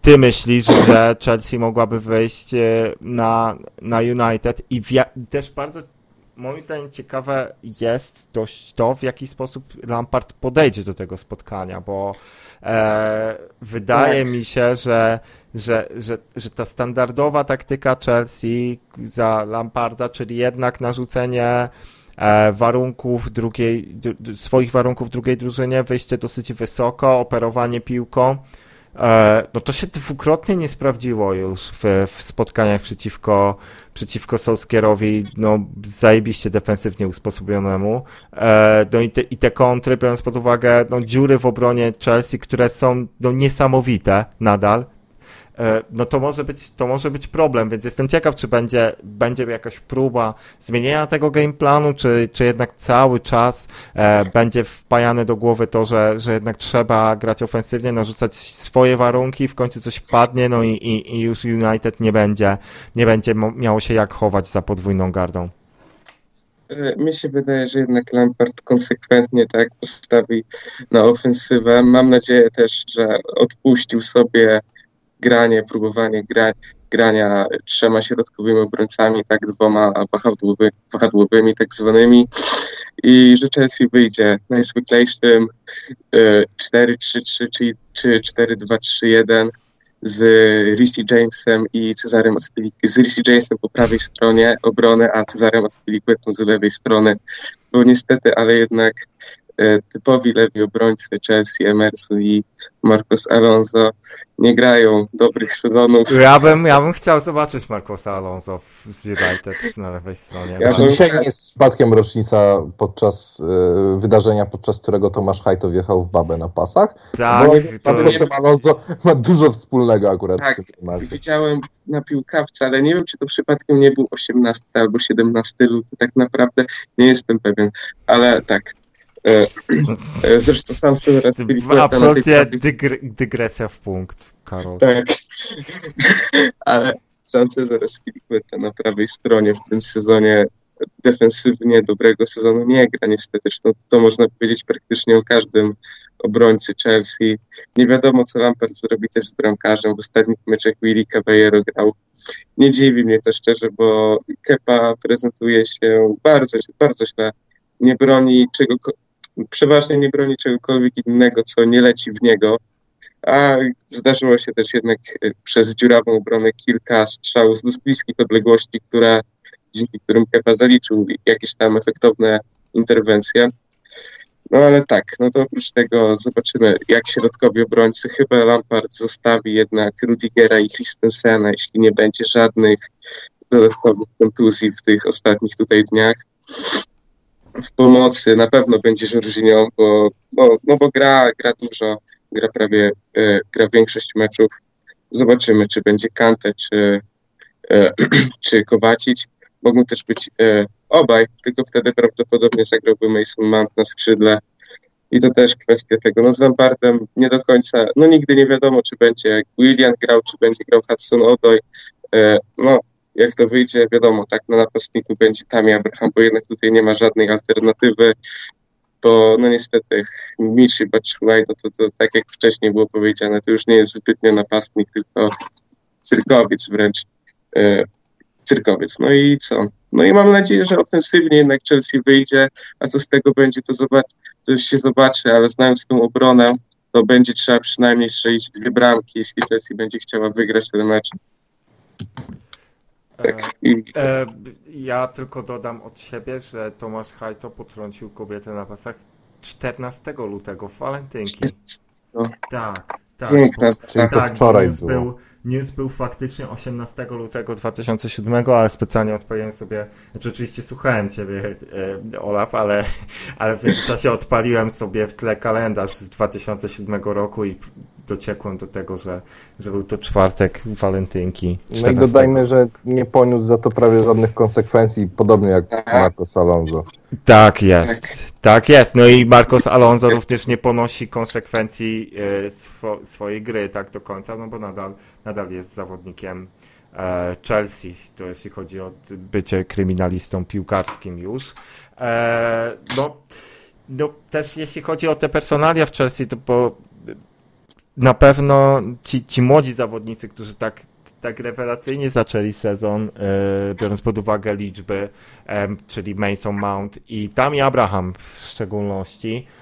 S2: ty myślisz, że Chelsea mogłaby wyjść e, na, na United i w, też bardzo moim zdaniem ciekawe jest dość to, w jaki sposób Lampard podejdzie do tego spotkania, bo e, wydaje mi się, że, że, że, że ta standardowa taktyka Chelsea za Lamparda, czyli jednak narzucenie e, warunków drugiej, swoich warunków drugiej drużynie, wyjście dosyć wysoko, operowanie piłką, no to się dwukrotnie nie sprawdziło już w, w spotkaniach przeciwko, przeciwko Solskierowi, no zajebiście defensywnie usposobionemu. E, no i te, i te kontry, biorąc pod uwagę no, dziury w obronie Chelsea, które są no, niesamowite nadal, e, no to może być, to może być problem, więc jestem ciekaw, czy będzie, będzie jakaś próba zmienienia tego game planu, czy, czy jednak cały czas e, będzie wpajane do głowy to, że, że jednak trzeba grać ofensywnie, narzucać swoje warunki, w końcu coś padnie, no i, i, i już United nie będzie, nie będzie miało się jak chować za podwójną gardą.
S3: E, Mi się wydaje, że jednak Lampard konsekwentnie tak postawi na ofensywę. Mam nadzieję też, że odpuścił sobie granie, próbowanie gra, grania trzema środkowymi obrońcami, tak dwoma wahadłowy, wahadłowymi tak zwanymi. I że Chelsea wyjdzie najzwyklejszym e, 4-3-3 czy, czy 4-2-3-1 z Rissy Jamesem i Cezarem Aspilicuetą, z Rissy Jamesem po prawej stronie obrony, a Cezarem Aspilicuetą z lewej strony, bo niestety, ale jednak e, typowi lewi obrońcy Chelsea, Emerson i Marcos Alonso nie grają dobrych sezonów.
S2: Ja bym, ja bym chciał zobaczyć Marcosa Alonso w- z United na lewej stronie.
S3: Ja
S1: Czy
S3: bym-
S1: dzisiaj nie jest przypadkiem rocznica podczas e, wydarzenia, podczas którego Tomasz Hajto wjechał w babę na pasach?
S2: tak,
S1: Bo
S2: to,
S1: Marcosem Alonso ma dużo wspólnego akurat
S3: Tak,
S1: w tym temacie.
S3: Widziałem na piłkawce, ale nie wiem, czy to przypadkiem nie był 18 albo 17 luty, tak naprawdę nie jestem pewien, ale tak. E, e, zresztą sam sobie raz
S2: absolutnie dygr, dygresja w punkt, Karol.
S3: Tak. Ale sam Cezar Spilicueta na prawej stronie w tym sezonie defensywnie dobrego sezonu nie gra niestety. Zresztą to można powiedzieć praktycznie o każdym obrońcy Chelsea. Nie wiadomo, co Lampard zrobi też z bramkarzem. W ostatnich meczach Willy Caballero grał. Nie dziwi mnie to szczerze, bo Kepa prezentuje się bardzo, bardzo źle. Nie broni czego, przeważnie nie broni czegokolwiek innego, co nie leci w niego. A zdarzyło się też jednak e, przez dziurawą obronę kilka strzałów z dość bliskich odległości, które, dzięki którym Kepa zaliczył jakieś tam efektowne interwencje. No ale tak, no to oprócz tego zobaczymy, jak środkowi obrońcy. Chyba Lampard zostawi jednak Rudigera i Christensena, jeśli nie będzie żadnych dodatkowych kontuzji w tych ostatnich tutaj dniach. W pomocy na pewno będzie Jorginho, bo, no, no bo gra, gra dużo, gra prawie, e, gra większość meczów. Zobaczymy, czy będzie Kante, czy, e, czy Kowacic. Mogą też być e, obaj, tylko wtedy prawdopodobnie zagrałby Mason Mount na skrzydle. I to też kwestia tego. No z Lampardem nie do końca, no nigdy nie wiadomo, czy będzie William grał, czy będzie grał Hudson Odoi. E, no jak to wyjdzie, wiadomo, tak na napastniku będzie Tammy Abraham, bo jednak tutaj nie ma żadnej alternatywy, bo no niestety Michi Batshuayi, to, to, to tak jak wcześniej było powiedziane, to już nie jest zbytnio napastnik, tylko cyrkowiec wręcz. E, cyrkowiec. No i co? No i mam nadzieję, że ofensywnie jednak Chelsea wyjdzie, a co z tego będzie, to, zobacz, to już się zobaczy, ale znając tą obronę, to będzie trzeba przynajmniej strzelić dwie bramki, jeśli Chelsea będzie chciała wygrać ten mecz. Tak. I
S2: E, ja tylko dodam od siebie, że Tomasz Hajto potrącił kobietę na pasach 14 lutego w walentynki.
S3: No.
S2: Tak, tak. Bo-
S1: Czyli to
S2: tak,
S1: wczoraj
S2: news
S1: było.
S2: był, news był faktycznie 18 lutego 2007, ale specjalnie odpaliłem sobie, oczywiście słuchałem Ciebie, e, Olaf, ale, ale w międzyczasie odpaliłem sobie w tle kalendarz z 2007 roku i dociekłem do tego, że, że był to czwartek walentynki.
S1: No i
S2: 14.
S1: dodajmy, że nie poniósł za to prawie żadnych konsekwencji, podobnie jak. Marcos Alonso.
S2: Tak jest, tak. jest. No i Marcos Alonso również nie ponosi konsekwencji e, swo, swojej gry tak do końca, no bo nadal, nadal jest zawodnikiem e, Chelsea, to jeśli chodzi o bycie kryminalistą piłkarskim już. E, no, no też jeśli chodzi o te personalia w Chelsea, to bo na pewno ci, ci młodzi zawodnicy, którzy tak, tak rewelacyjnie zaczęli sezon, e, biorąc pod uwagę liczby, em, czyli Mason Mount i Tammy Abraham w szczególności, e,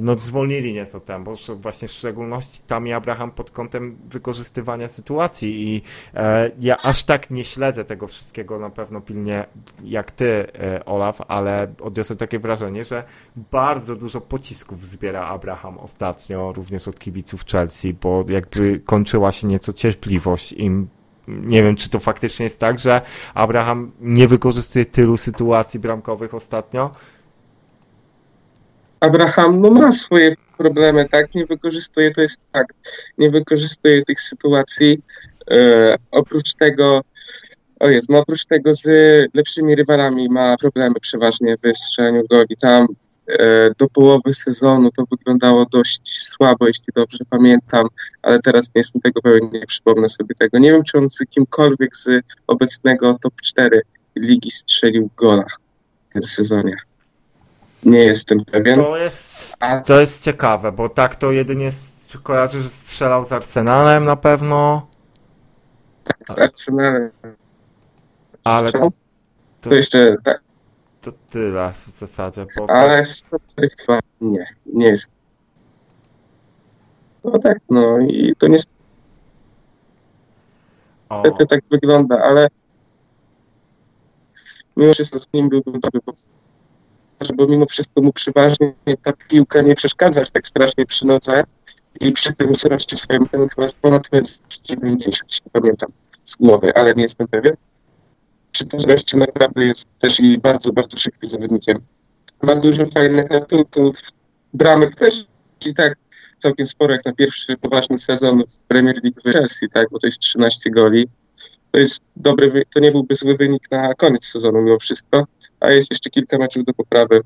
S2: no zwolnili nieco tempo, właśnie w szczególności tam i Abraham pod kątem wykorzystywania sytuacji i e, ja aż tak nie śledzę tego wszystkiego na pewno pilnie jak ty, e, Olaf, ale odniosłem takie wrażenie, że bardzo dużo pocisków zbiera Abraham ostatnio, również od kibiców Chelsea, bo jakby kończyła się nieco cierpliwość im nie wiem, czy to faktycznie jest tak, że Abraham nie wykorzystuje tylu sytuacji bramkowych ostatnio.
S3: Abraham no, ma swoje problemy, tak? Nie wykorzystuje, to jest fakt. Nie wykorzystuje tych sytuacji. E, oprócz tego, o jest, no oprócz tego z lepszymi rywalami ma problemy przeważnie w strzelaniu goli. Tam e, do połowy sezonu to wyglądało dość słabo, jeśli dobrze pamiętam, ale teraz nie jestem tego pewien, nie przypomnę sobie tego. Nie wiem, czy on z kimkolwiek z obecnego top 4 ligi strzelił gola w tym sezonie. Nie jestem pewien.
S2: To jest, to jest ciekawe, bo tak to jedynie kojarzy, że strzelał z Arsenalem na pewno,
S3: z Arsenalem.
S2: ale
S3: to,
S2: to,
S3: jeszcze tak,
S2: to tyle w zasadzie. Bo
S3: ale chyba nie, nie jest. No tak, no i to
S2: o,
S3: niestety tak wygląda, ale mimo wszystko z nim byłbym dobry, bo mimo wszystko mu przeważnie ta piłka nie przeszkadza aż tak strasznie przy nodze i przy tym wzroście swoim ten chyba ponad 90, nie pamiętam z głowy, ale nie jestem pewien. Przy tym wzroście naprawdę jest też i bardzo, bardzo szybkim zawodnikiem. Ma dużo fajnych atutów, bramek też i tak całkiem sporo jak na pierwszy poważny sezon w Premier League w Chelsea, tak, bo to jest 13 goli. To jest dobry, to nie byłby zły wynik na koniec sezonu mimo wszystko, a jest jeszcze kilka meczów do poprawy.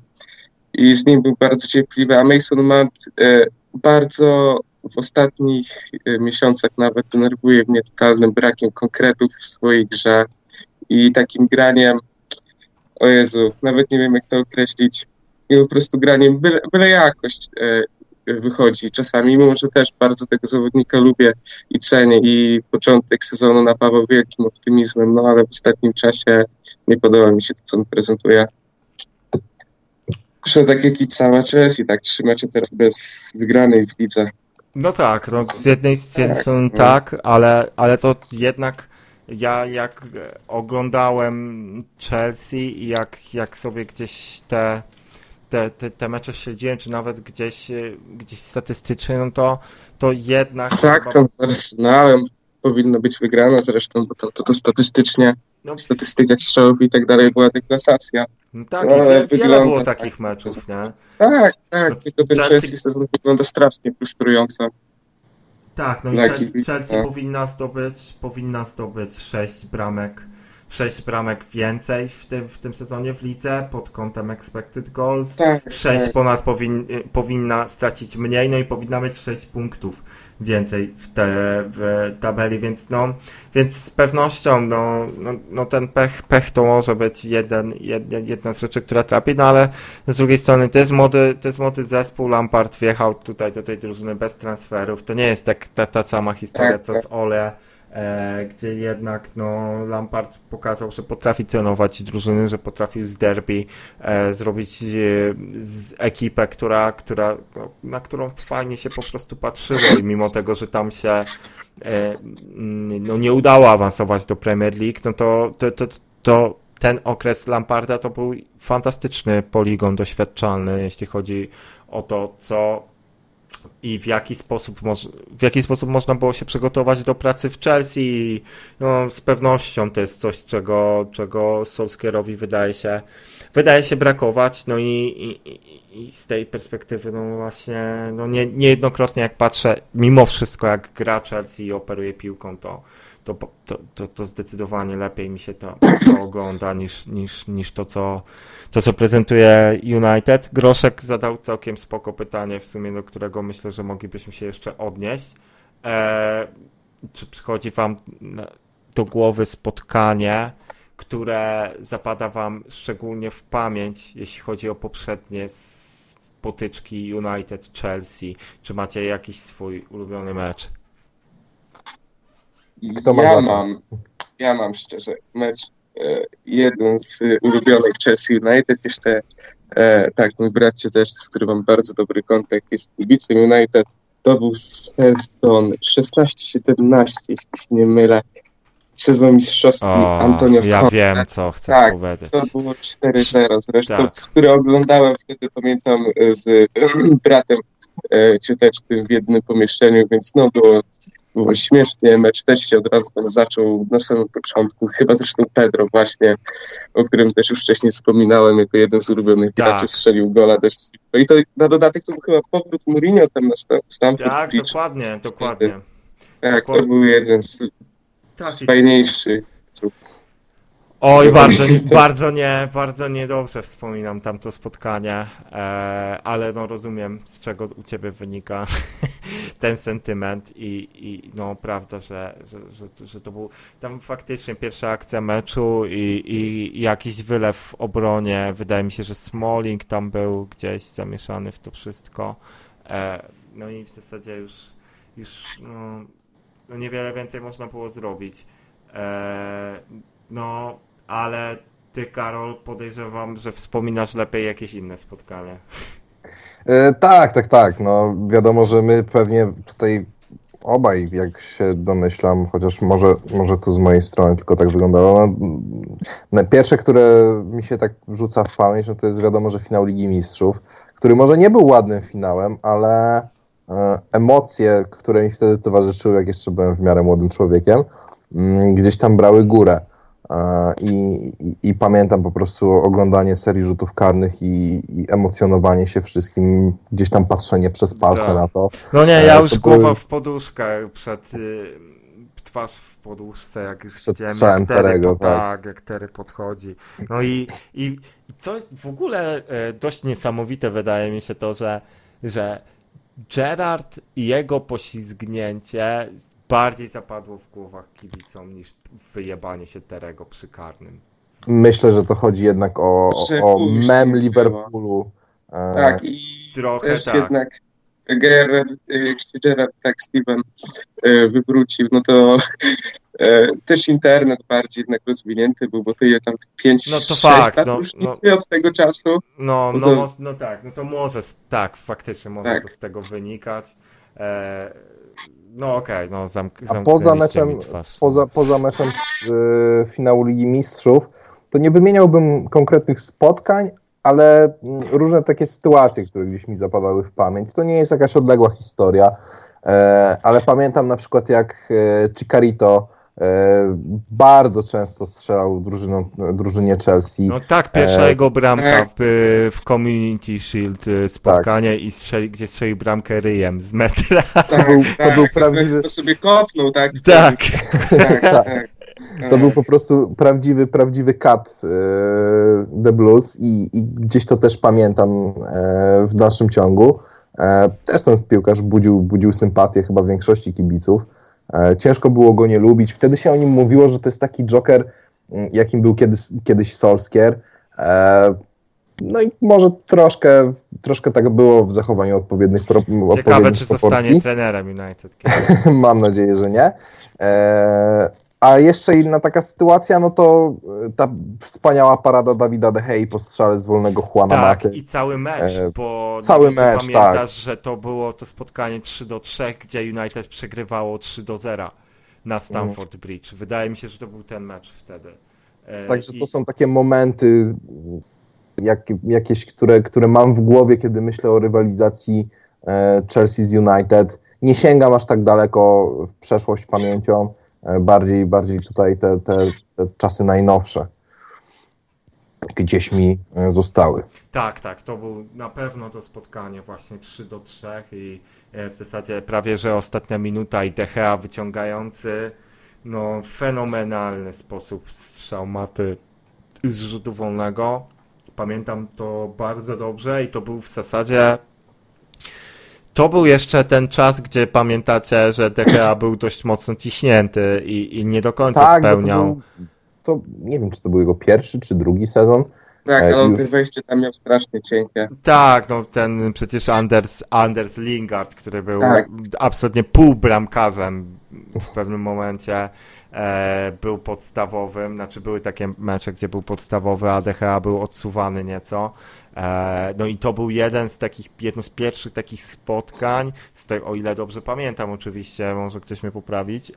S3: I z nim był bardzo cierpliwy, a Mason Mount e, bardzo w ostatnich e, miesiącach nawet denerwuje mnie totalnym brakiem konkretów w swojej grze i takim graniem, o Jezu, nawet nie wiem jak to określić, i po prostu graniem byle, byle jakość e, wychodzi czasami, mimo że też bardzo tego zawodnika lubię i cenię i początek sezonu napawał wielkim optymizmem, no ale w ostatnim czasie nie podoba mi się to, co on prezentuje. Zresztą tak jak i cała Chelsea, tak trzy mecze teraz bez wygranej w lidze.
S2: No tak, no z jednej z jednej
S3: Tak,
S2: strony
S3: no.
S2: tak, ale, ale to jednak ja jak oglądałem Chelsea i jak, jak sobie gdzieś te, te, te, te mecze śledziłem, czy nawet gdzieś, e, gdzieś statystycznie, no to, to jednak
S3: Tak,
S2: chyba-
S3: tam z Arsenalem powinno być wygrana zresztą, bo to, to, to statystycznie
S2: no,
S3: w statystykach strzałów i tak dalej była deklasacja.
S2: no tak,
S3: ale
S2: i wie, wiele
S3: wygląda
S2: było
S3: tak.
S2: takich meczów, nie?
S3: Tak,
S2: No,
S3: tak, tylko ten
S2: Chelsea-
S3: Chelsea sezon wygląda strasznie frustrująco.
S2: Tak, no i
S3: Dla
S2: Chel-
S3: kibica.
S2: Chelsea powinna zdobyć, powinna zdobyć 6 bramek, 6 bramek więcej w tym, w tym sezonie w lidze pod kątem expected goals.
S3: Tak,
S2: 6
S3: tak.
S2: ponad powin, powinna stracić mniej, no i powinna mieć 6 punktów więcej w, te, w tabeli, więc no, więc z pewnością no, no, no ten pech, pech to może być jeden, jedna, jedna z rzeczy, która trapi, no ale z drugiej strony to jest młody, to jest młody zespół, Lampard wjechał tutaj do tej drużyny bez transferów, to nie jest tak, ta, ta sama historia
S3: Tak,
S2: co
S3: tak.
S2: z Ole, gdzie jednak no, Lampard pokazał, że potrafi trenować drużyny, że potrafił z derby e, zrobić e, z ekipę, która, która, no, na którą fajnie się po prostu patrzyło. I mimo tego, że tam się e, mm, no, nie udało awansować do Premier League, no to, to, to, to ten okres Lamparda to był fantastyczny poligon doświadczalny, jeśli chodzi o to, co i w jaki sposób, moż, w jaki sposób można było się przygotować do pracy w Chelsea. No, z pewnością to jest coś, czego, czego Solskjaerowi wydaje się, wydaje się brakować. No i, i- i z tej perspektywy, no właśnie, no nie, niejednokrotnie jak patrzę, mimo wszystko jak gra Chelsea i operuje piłką, to, to, to, to, to zdecydowanie lepiej mi się to, to ogląda niż, niż, niż to, co, to, co prezentuje United. Groszek zadał całkiem spoko pytanie, w sumie do którego myślę, że moglibyśmy się jeszcze odnieść. E, czy przychodzi Wam do głowy spotkanie, które zapada Wam szczególnie w pamięć, jeśli chodzi o poprzednie potyczki United-Chelsea? Czy macie jakiś swój ulubiony mecz?
S1: Kto ma
S3: ja mam, ja mam szczerze mecz e, jeden z ulubionych Chelsea United, jeszcze e, tak, mój bracie też, z którym mam bardzo dobry kontakt, jest kibicem United. To był sezon 16-17, jeśli się nie mylę. Sezon mistrzowski
S2: O,
S3: Antonio
S2: ja
S3: Conte.
S2: wiem, co chcę
S3: Tak,
S2: powiedzieć.
S3: To było 4-0 zresztą,
S2: Tak.
S3: które oglądałem wtedy, pamiętam, z bratem, e, czy też tym w jednym pomieszczeniu, więc no było, było śmiesznie. Mecz też się od razu tam zaczął na samym początku. Chyba zresztą Pedro właśnie, o którym też już wcześniej wspominałem, jako jeden z ulubionych
S2: Tak.
S3: graczy strzelił gola też. No i to na dodatek to był chyba powrót Mourinho tam na Sta- Stamford
S2: Tak,
S3: Bridge.
S2: dokładnie, dokładnie.
S3: Tak, to był jeden z,
S2: Tak,
S3: z
S2: i-
S3: fajniejszych.
S2: Oj,
S3: Nie
S2: bardzo,
S3: wiem.
S2: bardzo nie, bardzo niedobrze wspominam tamto spotkanie, e, ale no rozumiem, z czego u ciebie wynika ten sentyment i, i no prawda, że, że, że, że to był tam faktycznie pierwsza akcja meczu i, i jakiś wylew w obronie. Wydaje mi się, że Smalling tam był gdzieś zamieszany w to wszystko. E, no i w zasadzie już, już no, no niewiele więcej można było zrobić. E, no, ale ty, Karol, podejrzewam, że wspominasz lepiej jakieś inne spotkanie.
S1: E, tak, tak, tak. No wiadomo, że my pewnie tutaj obaj, jak się domyślam, chociaż może, może to z mojej strony tylko tak wyglądało. No, pierwsze, które mi się tak rzuca w pamięć, no to jest wiadomo, że finał Ligi Mistrzów, który może nie był ładnym finałem, ale e, emocje, które mi wtedy towarzyszyły, jak jeszcze byłem w miarę młodym człowiekiem, gdzieś tam brały górę. I, i, I pamiętam po prostu oglądanie serii rzutów karnych i, i emocjonowanie się wszystkim, gdzieś tam patrzenie przez palce
S2: Tak.
S1: na to.
S2: No nie,
S1: E,
S2: ja
S1: to
S2: już
S1: były-
S2: głowa w poduszkę przed y, twarz w poduszce, jak już
S1: Przed
S2: widziałem, jak Terry,
S1: Terego,
S2: po,
S1: tak.
S2: tak, jak Terry podchodzi. No i, i, i co w ogóle e, dość niesamowite wydaje mi się to, że, że Gerard i jego poślizgnięcie bardziej zapadło w głowach kibicom niż wyjebanie się Terego przy karnym.
S1: Myślę, że to chodzi jednak o, o
S3: później
S1: mem. Liverpoolu. E,
S3: Tak, i
S2: Trochę
S3: też
S2: tak.
S3: jednak Gerard, jak się Gerard, tak Steven y, wywrócił, no to e, też internet bardziej jednak rozwinięty był, bo to je tam 5
S2: No to
S3: 6
S2: fakt,
S3: lat
S2: no,
S3: różnicy od tego czasu.
S2: No,
S3: No
S2: no,
S3: to-
S2: no tak, no to może, tak, faktycznie może
S3: Tak.
S2: to z tego wynikać. E, no okej, no zamk-
S1: A poza meczem, poza, poza meczem e, finału Ligi Mistrzów, to nie wymieniałbym konkretnych spotkań, ale mm, różne takie sytuacje, które gdzieś mi zapadały w pamięć. To nie jest jakaś odległa historia, e, ale pamiętam na przykład jak e, Chicarito bardzo często strzelał drużyną, drużynie Chelsea.
S2: No tak, pierwsza
S1: E,
S2: jego bramka
S3: tak.
S2: w, w Community Shield spotkanie i strzeli, gdzie strzelił bramkę ryjem z metra.
S3: Tak,
S1: był- to
S3: tak,
S1: był prawdziwy-
S3: To sobie kopnął, tak?
S2: tak.
S3: tak, tak.
S1: To był po prostu prawdziwy, prawdziwy cut e, The Blues i, i gdzieś to też pamiętam e, w dalszym ciągu. E, też ten piłkarz budził, budził sympatię chyba większości kibiców. E, ciężko było go nie lubić. Wtedy się o nim mówiło, że to jest taki joker, mm, jakim był kiedyś, kiedyś Solskier. E, no i może troszkę, troszkę tak było w zachowaniu odpowiednich, pro,
S2: Ciekawe,
S1: odpowiednich
S2: czy
S1: proporcji.
S2: zostanie trenerem United.
S1: Mam nadzieję, że nie. E, a jeszcze inna taka sytuacja, no to e, ta wspaniała parada Dawida De Gea po strzale z wolnego Juana
S2: Tak,
S1: Maty.
S2: i cały mecz,
S1: E,
S2: bo
S1: cały mecz,
S2: pamiętasz,
S1: tak.
S2: że to było to spotkanie 3 do 3, gdzie United przegrywało 3 do 0 na Stamford Bridge. Wydaje mi się, że to był ten mecz wtedy. E,
S1: Także
S2: i-
S1: to są takie momenty, jak, jakieś, które, które mam w głowie, kiedy myślę o rywalizacji Chelsea z United. Nie sięgam aż tak daleko w przeszłość pamięcią, bardziej, bardziej tutaj te, te, te czasy najnowsze gdzieś mi e, zostały.
S2: Tak, tak, to był na pewno to spotkanie właśnie 3 do 3 i e, w zasadzie prawie, że ostatnia minuta i Dechea wyciągający no fenomenalny sposób strzał maty z rzutu wolnego. Pamiętam to bardzo dobrze i to był w zasadzie to był jeszcze ten czas, gdzie pamiętacie, że Dechea był dość mocno ciśnięty i, i nie do końca
S1: Tak, bo to,
S2: spełniał.
S1: był, to nie wiem, czy to był jego pierwszy czy drugi sezon.
S3: Tak, ale on
S1: już-
S3: wejście tam miał strasznie cienkie.
S2: Tak, no ten przecież Anders, Anders Lingard, który był
S3: Tak.
S2: absolutnie półbramkarzem w pewnym momencie. e, był podstawowym, znaczy były takie mecze, gdzie był podstawowy, a DHA był odsuwany nieco. E, no i to był jeden z takich, jedno z pierwszych takich spotkań, z o ile dobrze pamiętam oczywiście, może ktoś mnie poprawić,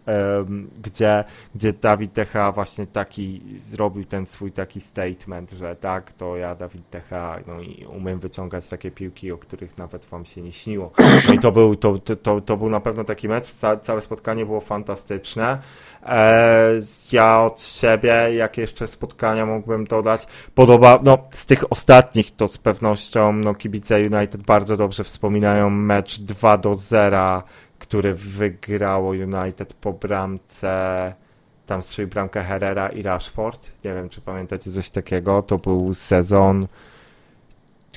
S2: gdzie, gdzie Dawid Decha właśnie taki zrobił ten swój taki statement, że tak, to ja Dawid Decha, no i umiem wyciągać takie piłki, o których nawet wam się nie śniło. No i to był, to, to, to, to był na pewno taki mecz, Ca, całe spotkanie było fantastyczne. E, ja od siebie, jak jeszcze spotkania mógłbym dodać, podoba, no z tych ostatnich to z pewnością, no kibice United bardzo dobrze wspominają mecz 2 do 0, który wygrało United po bramce, tam strzelił bramkę Herrera i Rashford, nie wiem czy pamiętacie coś takiego, to był sezon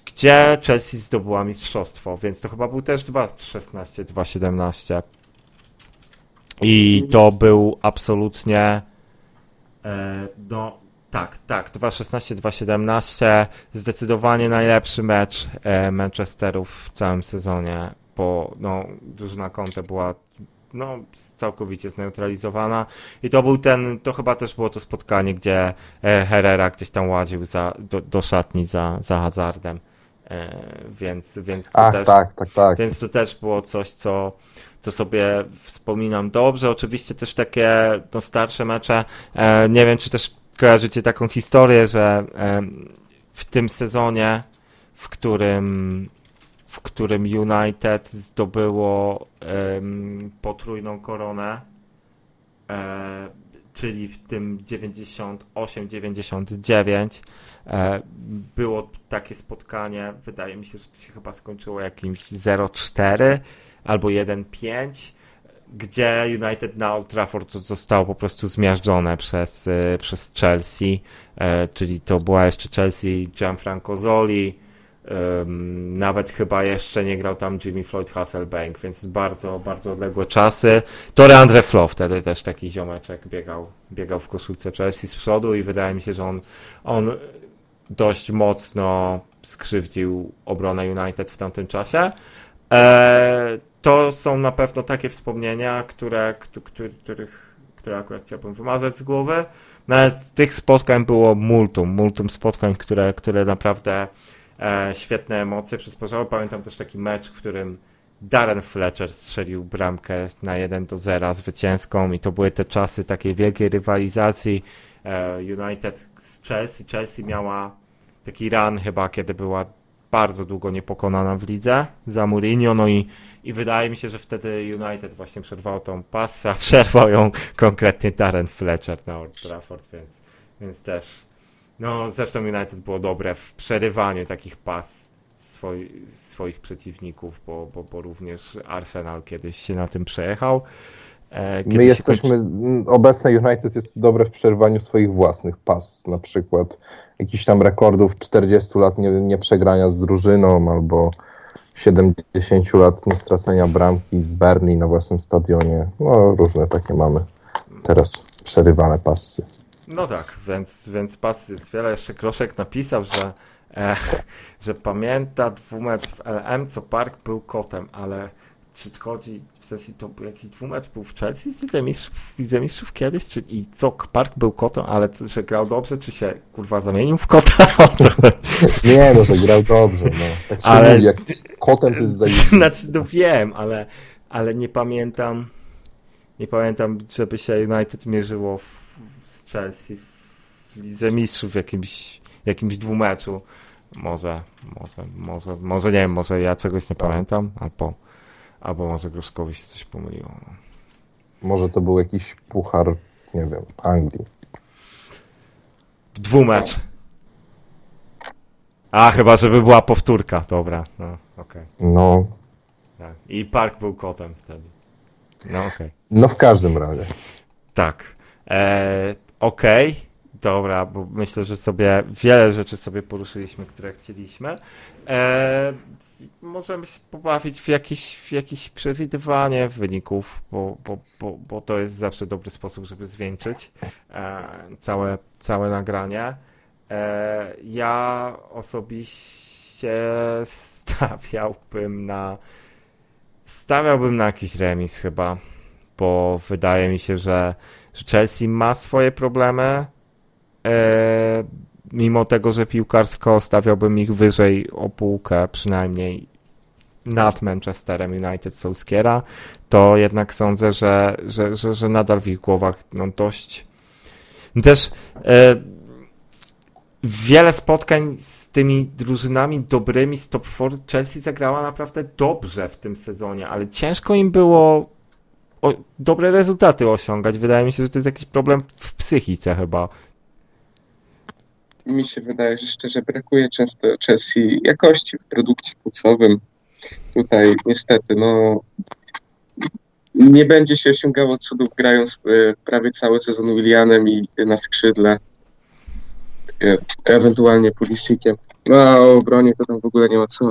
S2: gdzie Chelsea zdobyła mistrzostwo, więc to chyba był też 2-16, 2-17. I to był absolutnie. E, no, tak, tak. 2-16, 2-17. Zdecydowanie najlepszy mecz e, Manchesterów w całym sezonie, bo no, drużyna Conte była no, całkowicie zneutralizowana. I to był ten, to chyba też było to spotkanie, gdzie e, Herrera gdzieś tam łaził za, do, do szatni za, za hazardem. Więc, więc to
S1: Ach,
S2: też.
S1: tak, tak, tak.
S2: Więc to też było coś, co, co sobie wspominam dobrze. Oczywiście też takie no, starsze mecze. E, nie wiem, czy też kojarzycie taką historię, że e, w tym sezonie, w którym, w którym United zdobyło potrójną koronę, e, czyli w tym 98-99 e, było takie spotkanie, wydaje mi się, że to się chyba skończyło jakimś 0-4 albo 1-5, gdzie United na Old Trafford zostało po prostu zmiażdżone przez, e, przez Chelsea, e, czyli to była jeszcze Chelsea Gianfranco Zoli, nawet chyba jeszcze nie grał tam Jimmy Floyd Hasselbank, więc bardzo, bardzo odległe czasy. To Andre Flo wtedy też taki ziomeczek biegał, biegał w koszulce Chelsea z przodu i wydaje mi się, że on, on dość mocno skrzywdził obronę United w tamtym czasie. E, to są na pewno takie wspomnienia, które, których, które akurat chciałbym wymazać z głowy. Nawet tych spotkań było multum, multum spotkań, które, które naprawdę e, świetne emocje przysparzały. Pamiętam też taki mecz, w którym Darren Fletcher strzelił bramkę na 1 do 0 zwycięską i to były te czasy takiej wielkiej rywalizacji e, United z Chelsea. Chelsea miała taki run chyba, kiedy była bardzo długo niepokonana w lidze za Mourinho, no i, i wydaje mi się, że wtedy United właśnie przerwał tą pasę, a przerwał ją konkretnie Darren Fletcher na Old Trafford, więc, więc też no zresztą United było dobre w przerywaniu takich pas swoi, swoich przeciwników, bo, bo, bo również Arsenal kiedyś się na tym przejechał. E,
S1: My
S2: kiedyś się
S1: jesteśmy, m, obecne United jest dobre w przerwaniu swoich własnych pas, na przykład jakichś tam rekordów 40 lat nie, nie przegrania z drużyną albo 70 lat nie stracenia bramki z Berni na własnym stadionie. No różne takie mamy teraz przerywane pasy.
S2: No tak, więc, więc pas jest wiele. Jeszcze Kroszek napisał, że, e, że pamięta dwumecz w LM, co Park był kotem, ale czy chodzi w sensie to jakiś dwumecz był w Chelsea z Lidze Mistrzów, w Lidze Mistrzów kiedyś, czy i co, Park był kotem, ale co, że grał dobrze, czy się kurwa zamienił w kota?
S1: Nie no, że grał dobrze, no. Tak się
S2: Ale-
S1: mówi, jak z kotem to jest zajebiste.
S2: Znaczy, no wiem, ale, ale nie pamiętam, nie pamiętam, żeby się United mierzyło w, z Chelsea w Lidze Mistrzów w jakimś, jakimś dwumeczu. Może, może, może, może nie wiem, może ja czegoś nie
S1: Tak.
S2: pamiętam, albo, albo może Gruszkowi się coś pomyliło. no.
S1: Może to był jakiś puchar, nie wiem, Anglii.
S2: Dwumecz. A, chyba, żeby była powtórka, dobra, no, okej.
S1: No,
S2: tak. I Park był kotem wtedy. No, okej.
S1: no w każdym razie.
S2: Tak. E, Okej, dobra, bo myślę, że sobie wiele rzeczy sobie poruszyliśmy, które chcieliśmy. E, możemy się pobawić w jakieś, w jakieś przewidywanie wyników, bo, bo, bo, bo to jest zawsze dobry sposób, żeby zwieńczyć e, całe, całe nagranie. E, ja osobiście stawiałbym na stawiałbym na jakiś remis chyba, bo wydaje mi się, że że Chelsea ma swoje problemy, e, mimo tego, że piłkarsko stawiałbym ich wyżej o półkę przynajmniej nad Manchesterem United Solskiera, to jednak sądzę, że, że, że, że nadal w ich głowach no, dość też e, wiele spotkań z tymi drużynami dobrymi z top 4 Chelsea zagrała naprawdę dobrze w tym sezonie, ale ciężko im było o, dobre rezultaty osiągać. Wydaje mi się, że to jest jakiś problem w psychice chyba.
S3: Mi się wydaje, że szczerze brakuje często Chelsea jakości w produkcie płucowym. Tutaj niestety, no nie będzie się osiągało cudów grając e, prawie cały sezon Willianem i na skrzydle. E, Ewentualnie Pulisikiem. No a o obronie to tam w ogóle nie ma co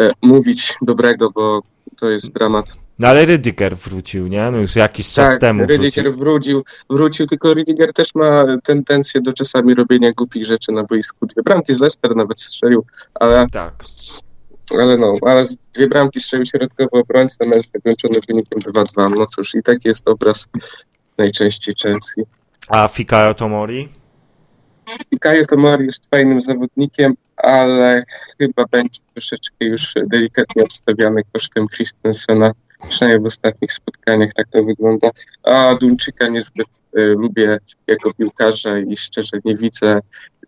S3: e, mówić dobrego, bo to jest dramat.
S2: No ale Rydiger wrócił, nie? No już jakiś czas
S3: Tak,
S2: temu
S3: Rydiger
S2: wrócił.
S3: wrócił, wrócił, tylko Rydiger też ma tendencję do czasami robienia głupich rzeczy na boisku. Dwie bramki z Leicester nawet strzelił, ale,
S2: Tak.
S3: ale no, ale dwie bramki strzelił środkowy obrońca, mecz zakończony wynikiem 2-2. No cóż, i taki jest obraz najczęściej Chelsea.
S2: A Fikayo Tomori?
S3: I Kajo Tomori jest fajnym zawodnikiem, ale chyba będzie troszeczkę już delikatnie odstawiany kosztem Christensena. Przynajmniej w ostatnich spotkaniach tak to wygląda. A Duńczyka niezbyt e, lubię jako piłkarza i szczerze nie widzę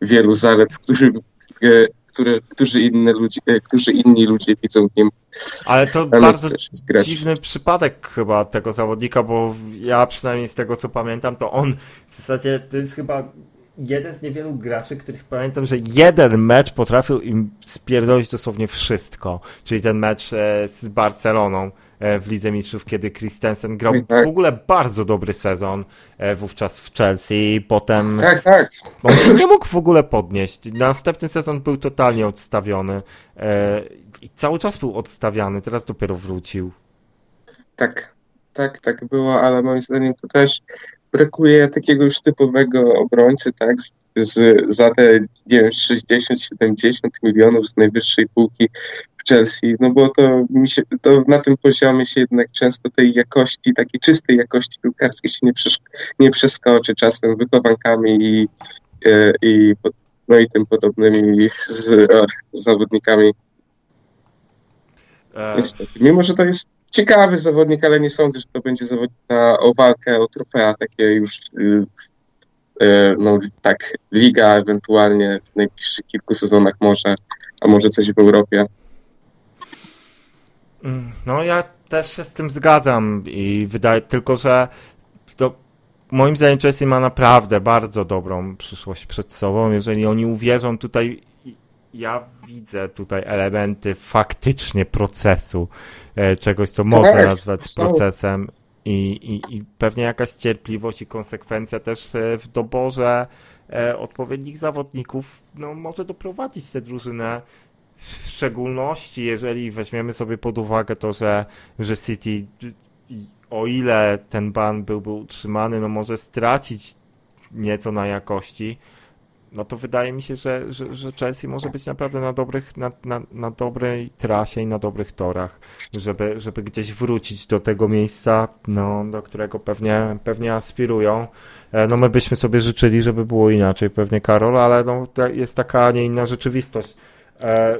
S3: wielu zalet, którzy, e, które, którzy, inne e, którzy inni ludzie widzą w nim.
S2: Ale to
S3: Ale
S2: bardzo dziwny przypadek chyba tego zawodnika, bo ja przynajmniej z tego co pamiętam, to on w zasadzie to jest chyba jeden z niewielu graczy, których pamiętam, że jeden mecz potrafił im spierdolić dosłownie wszystko. Czyli ten mecz e, z Barceloną w Lidze Mistrzów, kiedy Christensen grał
S3: Tak.
S2: w ogóle bardzo dobry sezon e, wówczas w Chelsea. Potem
S3: Tak, tak.
S2: on się nie mógł w ogóle podnieść. Następny sezon był totalnie odstawiony e, i cały czas był odstawiany, teraz dopiero wrócił.
S3: Tak, tak, tak było, ale moim zdaniem to też brakuje takiego już typowego obrońcy, tak, z, z, za te, nie wiem, 60-70 milionów z najwyższej półki Chelsea, no bo to mi się, to na tym poziomie się jednak często tej jakości, takiej czystej jakości piłkarskiej się nie, przesz, nie przeskoczy czasem wychowankami i, e, i, no i tym podobnymi z, e, z zawodnikami
S2: E,
S3: Niestety. Mimo, że to jest ciekawy zawodnik, ale nie sądzę, że to będzie zawodnik na, o walkę o trofea, takie już y, y, no tak, liga ewentualnie w najbliższych kilku sezonach może, a może coś w Europie.
S2: Mm, no ja też się z tym zgadzam i wydaje tylko, że to moim zdaniem Chelsea ma naprawdę bardzo dobrą przyszłość przed sobą. Jeżeli oni uwierzą tutaj, ja widzę tutaj elementy faktycznie procesu, e, czegoś, co można nazwać procesem i, i, i pewnie jakaś cierpliwość i konsekwencja też e, w doborze e, odpowiednich zawodników no, może doprowadzić tę drużynę w szczególności jeżeli weźmiemy sobie pod uwagę to, że, że City o ile ten ban byłby utrzymany, no może stracić nieco na jakości, no to wydaje mi się, że, że, że Chelsea może być naprawdę na, dobrych, na, na, na dobrej trasie i na dobrych torach, żeby, żeby gdzieś wrócić do tego miejsca, no, do którego pewnie, pewnie aspirują. E, No my byśmy sobie życzyli, żeby było inaczej, pewnie Karol, ale no, jest taka, a nie inna rzeczywistość. E,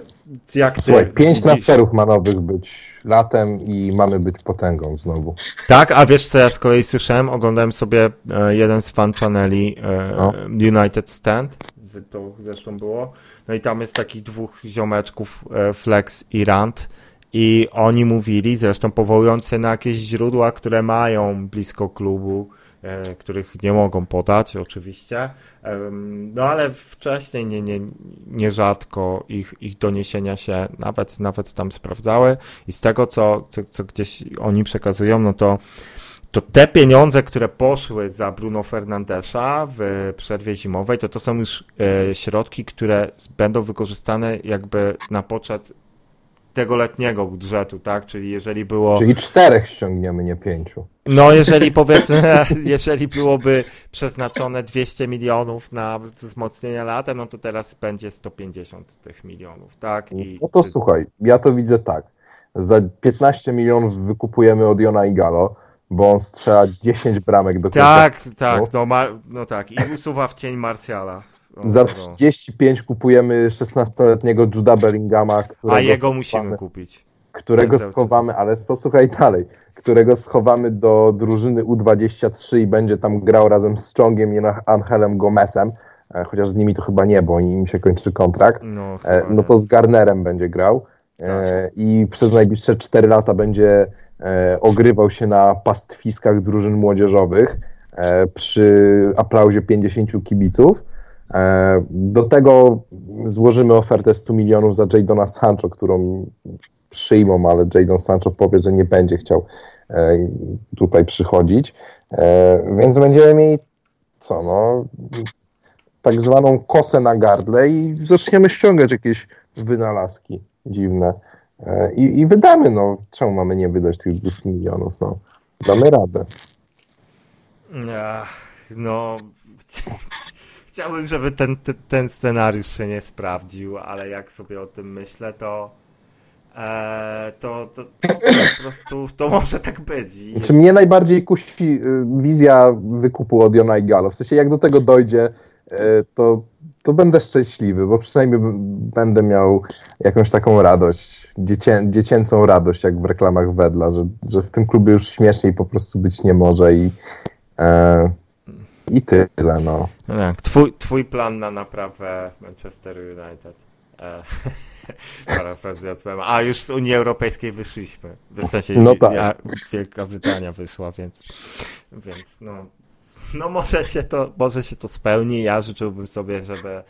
S2: Jak ty
S1: Słuchaj, pięć
S2: widzisz-
S1: transferów ma nowych być latem i mamy być potęgą znowu.
S2: Tak, a wiesz co ja z kolei słyszałem? Oglądałem sobie e, jeden z fan channeli e,
S1: No.
S2: United Stand, z, to zresztą było, no i tam jest takich dwóch ziomeczków, Flex i Rand i oni mówili, zresztą powołując się na jakieś źródła, które mają blisko klubu, których nie mogą podać oczywiście, no ale wcześniej nie, nie, nierzadko ich, ich doniesienia się nawet, nawet tam sprawdzały. I z tego, co, co, co gdzieś oni przekazują, no to, to te pieniądze, które poszły za Bruno Fernandesza w przerwie zimowej, to to są już e, środki, które będą wykorzystane jakby na poczet tego letniego budżetu, tak? Czyli jeżeli było...
S1: Czyli czterech ściągniemy, nie pięciu.
S2: No, jeżeli powiedzmy, jeżeli byłoby przeznaczone 200 milionów na wzmocnienie latem, no to teraz będzie 150 tych milionów, tak? I
S1: No to słuchaj, ja to widzę tak. Za 15 milionów wykupujemy od Jona Igalo, bo on strzela 10 bramek do końca.
S2: Tak, tak, no, no tak. I usuwa w cień Martiala.
S1: Za
S2: no.
S1: 35 kupujemy 16-letniego Juda Bellingama, którego
S2: A jego
S1: schowamy,
S2: musimy kupić.
S1: którego schowamy, ale posłuchaj dalej, którego schowamy do drużyny U23 i będzie tam grał razem z Chongiem i Angelem Gomezem, e, chociaż z nimi to chyba nie, bo im się kończy kontrakt.
S2: No,
S1: E, no to z Garnerem będzie grał e, i przez najbliższe 4 lata będzie ogrywał się na pastwiskach drużyn młodzieżowych przy aplauzie 50 kibiców. E, do tego złożymy ofertę 100 milionów za Jadona Sancho, którą przyjmą, ale Jadon Sancho powie, że nie będzie chciał e, tutaj przychodzić. E, więc będziemy mieli co no, tak zwaną kosę na gardle i zaczniemy ściągać jakieś wynalazki dziwne. I, I wydamy, no. Czemu mamy nie wydać tych 200 milionów? No, damy radę.
S2: Ach, No, chciałbym, żeby ten, ten, ten scenariusz się nie sprawdził, ale jak sobie o tym myślę, to e, to, to, to po prostu to może tak być.
S1: Czy mnie najbardziej kusi y, wizja wykupu od Jona i Galo? W sensie, jak do tego dojdzie, y, to, to będę szczęśliwy, bo przynajmniej będę miał jakąś taką radość, dziecię, dziecięcą radość, jak w reklamach Wedla, że, że w tym klubie już śmieszniej po prostu być nie może i, e, i tyle, no.
S2: No tak, twój, twój plan na naprawę Manchester United. E, parafrazując mema. A już z Unii Europejskiej wyszliśmy. W sensie
S1: No tak.
S2: Wielka Brytania wyszła, więc, więc no, no może, się to, może się to spełni. Ja życzyłbym sobie, żeby,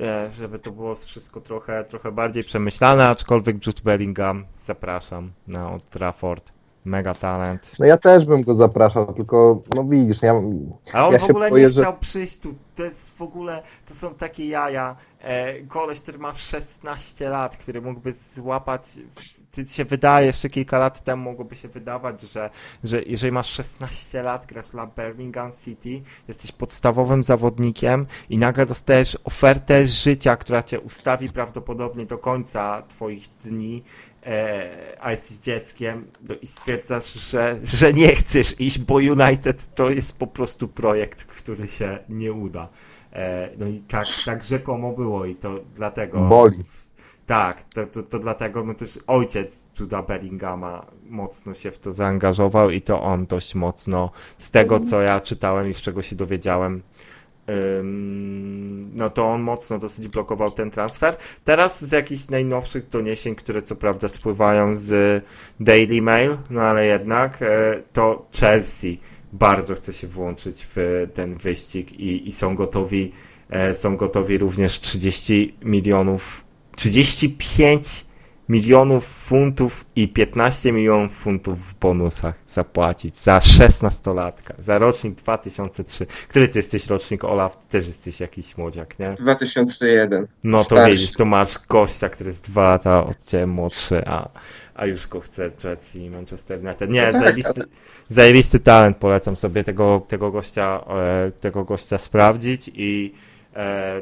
S2: e, żeby to było wszystko trochę, trochę bardziej przemyślane, aczkolwiek Jude Bellingham zapraszam na Old Trafford. Mega talent.
S1: No ja też bym go zapraszał, tylko no widzisz, ja,
S2: A on
S1: Ja
S2: w
S1: się
S2: ogóle
S1: boję,
S2: nie
S1: że-
S2: chciał przyjść tu. To jest w ogóle, to są takie jaja. E, koleś, który ma 16 lat, który mógłby złapać. Ty się wydaje, jeszcze kilka lat temu mogłoby się wydawać, że, że jeżeli masz 16 lat, grasz dla Birmingham City, jesteś podstawowym zawodnikiem i nagle dostajesz ofertę życia, która cię ustawi prawdopodobnie do końca twoich dni a jesteś dzieckiem no i stwierdzasz, że, że nie chcesz iść, bo United to jest po prostu projekt, który się nie uda. E, no i tak, tak rzekomo było i to dlatego...
S1: Boli.
S2: Tak, to, to, to dlatego no też ojciec Juda Bellinghama mocno się w to zaangażował i to on dość mocno, z tego co ja czytałem i z czego się dowiedziałem, no to on mocno dosyć blokował ten transfer. Teraz z jakichś najnowszych doniesień, które co prawda spływają z Daily Mail, no ale jednak e, to Chelsea bardzo chce się włączyć w ten wyścig i, i są gotowi e, są gotowi również 30 milionów 35 milionów funtów i 15 milionów funtów w bonusach zapłacić za 16-latka, za rocznik 2003. Który ty jesteś rocznik, Olaf? Ty też jesteś jakiś młodziak, nie?
S3: 2001.
S2: No to
S3: Starszy.
S2: widzisz, to masz gościa, który jest dwa lata od ciebie młodszy, a, a już go chce Chelsea i Manchester United. Nie,
S3: No tak,
S2: zajebisty, zajebisty talent, polecam sobie tego, tego gościa, e, tego gościa sprawdzić i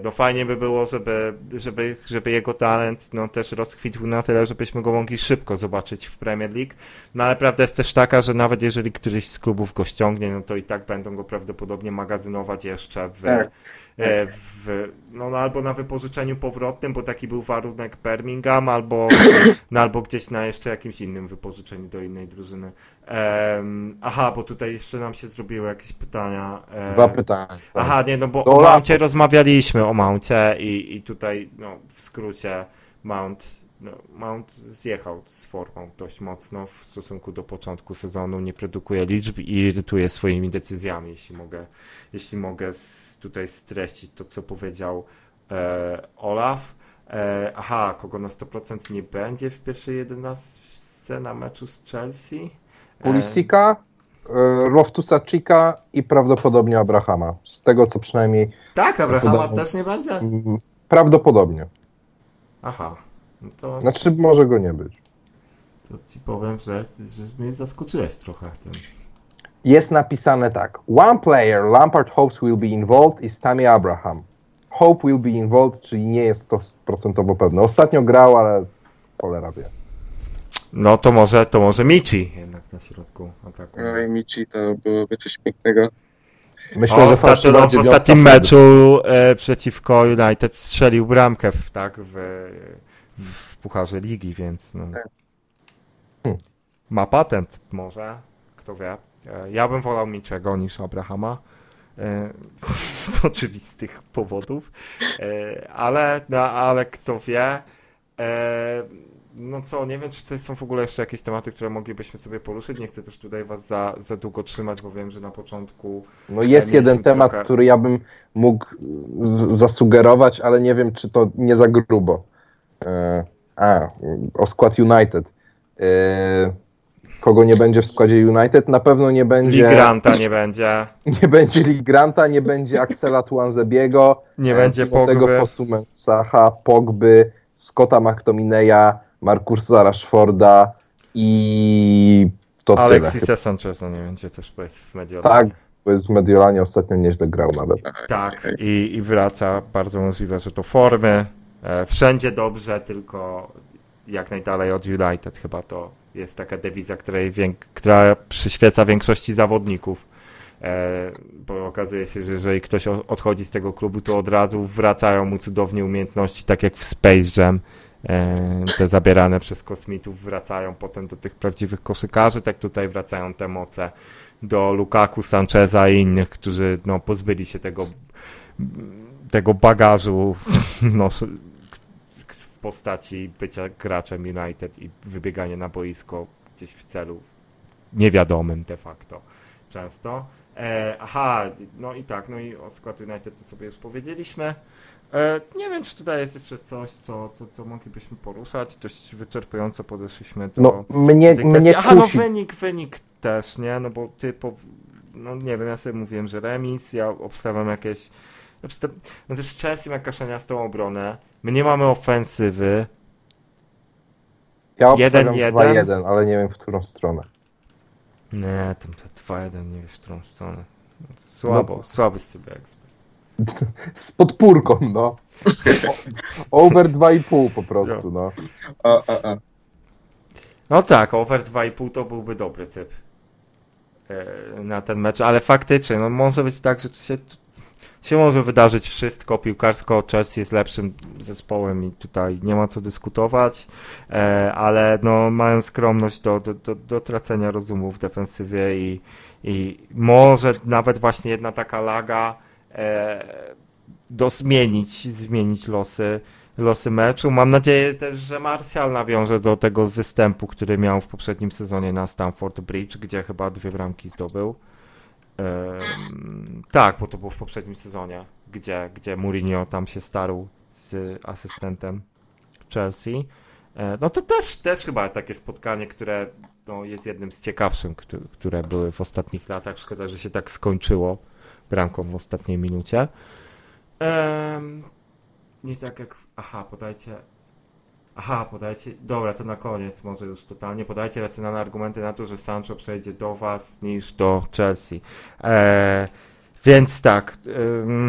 S2: no fajnie by było, żeby, żeby, żeby jego talent no, też rozkwitł na tyle, żebyśmy go mogli szybko zobaczyć w Premier League. No ale prawda jest też taka, że nawet jeżeli któryś z klubów go ściągnie, no to i tak będą go prawdopodobnie magazynować jeszcze w,
S3: Tak.
S2: E, w, no, no albo na wypożyczeniu powrotnym, bo taki był warunek Birmingham, albo, no, albo gdzieś na jeszcze jakimś innym wypożyczeniu do innej drużyny. Em, aha, bo tutaj jeszcze nam się zrobiły jakieś pytania. e,
S1: dwa pytania.
S2: Aha, nie, no bo
S1: Do
S2: o. Mouncie rozmawialiśmy, o Mouncie i, i tutaj, no, w skrócie, Mount, Mount zjechał z formą dość mocno w stosunku do początku sezonu, nie produkuje liczb i irytuje swoimi decyzjami, jeśli mogę, jeśli mogę tutaj streścić to, co powiedział e, Olaf. E, aha, kogo na 100% nie będzie w pierwszej 11 na meczu z Chelsea? E,
S1: Pulisika, e, Loftusa Chika i prawdopodobnie Abrahama. Z tego co przynajmniej
S2: tak, Abrahama też nie będzie?
S1: mm, prawdopodobnie.
S2: Aha. No to,
S1: Znaczy może go nie być.
S2: to ci powiem, że, że mnie zaskoczyłeś trochę tym.
S1: Jest napisane tak. One player Lampard hopes will be involved is Tammy Abraham. Hope will be involved, czyli nie jest to procentowo pewne. Ostatnio grał, ale cholera wie.
S2: No to może, to może Michi jednak na środku ataku.
S3: No i Michi to byłoby coś pięknego.
S1: Myślę,
S2: O, ostatnio, no, w ostatnim meczu e, przeciwko United strzelił bramkę w, tak, w, w Pucharze Ligi, więc no.
S1: Hmm.
S2: ma patent może, kto wie. E, ja bym wolał Miczego niż Abrahama. e, Z oczywistych powodów, E, ale, no, ale kto wie. No co, nie wiem, czy to są w ogóle jeszcze jakieś tematy, które moglibyśmy sobie poruszyć. Nie chcę też tutaj was za, za długo trzymać, bo wiem, że na początku
S1: No jest jeden temat,
S2: trochę-
S1: który ja bym mógł z- zasugerować, ale nie wiem, czy to nie za grubo. E, a, o skład United. E, kogo nie będzie w składzie United? Na pewno nie będzie.
S2: Lee Granta nie będzie,
S1: Nie będzie Lee Granta, nie będzie Axela Tuanzebiego,
S2: nie
S1: e,
S2: będzie
S1: Timotego
S2: Pogby.
S1: Fosu-Mensaha, Pogby, Scotta McTominaya, Markusa Rashforda i to tyle.
S2: Alexisa Sancheza nie będzie też bo jest w Mediolanie.
S1: Tak, bo jest w Mediolanie ostatnio nieźle grał nawet.
S2: Tak, i, i wraca. Bardzo możliwe, że to formy. E, wszędzie dobrze, tylko jak najdalej od United. Chyba to jest taka dewiza, której która przyświeca większości zawodników. E, bo okazuje się, że jeżeli ktoś odchodzi z tego klubu, to od razu wracają mu cudownie umiejętności, tak jak w Space Jam. E, te zabierane przez kosmitów wracają potem do tych prawdziwych koszykarzy, tak tutaj wracają te moce do Lukaku, Sancheza i innych, którzy no, pozbyli się tego, tego bagażu no, postaci bycia graczem United i wybieganie na boisko gdzieś w celu niewiadomym de facto często. E, aha, no i tak, no i o skład United to sobie już powiedzieliśmy. E, nie wiem, czy tutaj jest jeszcze coś, co, co, co moglibyśmy poruszać. Dość wyczerpująco podeszliśmy do
S1: No, mnie, mnie
S2: Aha, no wynik, wynik też, nie? No bo ty, po, no nie wiem, ja sobie mówiłem, że remis, ja obstawiam jakieś, obsta- no też Chelsea ma kaszaniastą obronę, my nie mamy ofensywy,
S1: Ja
S2: jeden,
S1: obstawiam
S2: jeden.
S1: 2-1, ale nie wiem w którą stronę.
S2: nie, tam to 2-1, nie wiesz, w którą stronę. Słabo,
S1: No.
S2: słaby z ciebie ekspert.
S1: Z podpórką, no. Over 2,5 po prostu, no.
S3: O, o, o.
S2: No tak, over 2,5 to byłby dobry typ e, na ten mecz, ale faktycznie, no może być tak, że to się, się może wydarzyć wszystko, piłkarsko Chelsea jest lepszym zespołem i tutaj nie ma co dyskutować, e, ale no mają skromność do, do, do, do tracenia rozumu w defensywie i, i może nawet właśnie jedna taka laga e, do zmienić, zmienić losy losy meczu. Mam nadzieję też, że Martial nawiąże do tego występu, który miał w poprzednim sezonie na Stamford Bridge, gdzie chyba dwie bramki zdobył. Tak, bo to było w poprzednim sezonie, gdzie, gdzie Mourinho tam się starł z asystentem Chelsea. E, no to też, też chyba takie spotkanie, które no, jest jednym z ciekawszych, które, były w ostatnich latach. Szkoda, że się tak skończyło bramką w ostatniej minucie. Nie tak jak. Aha, podajcie. Aha, podajcie. Dobra, to na koniec, może już totalnie. Podajcie racjonalne argumenty na to, że Sancho przejdzie do Was niż do Chelsea. E, więc tak.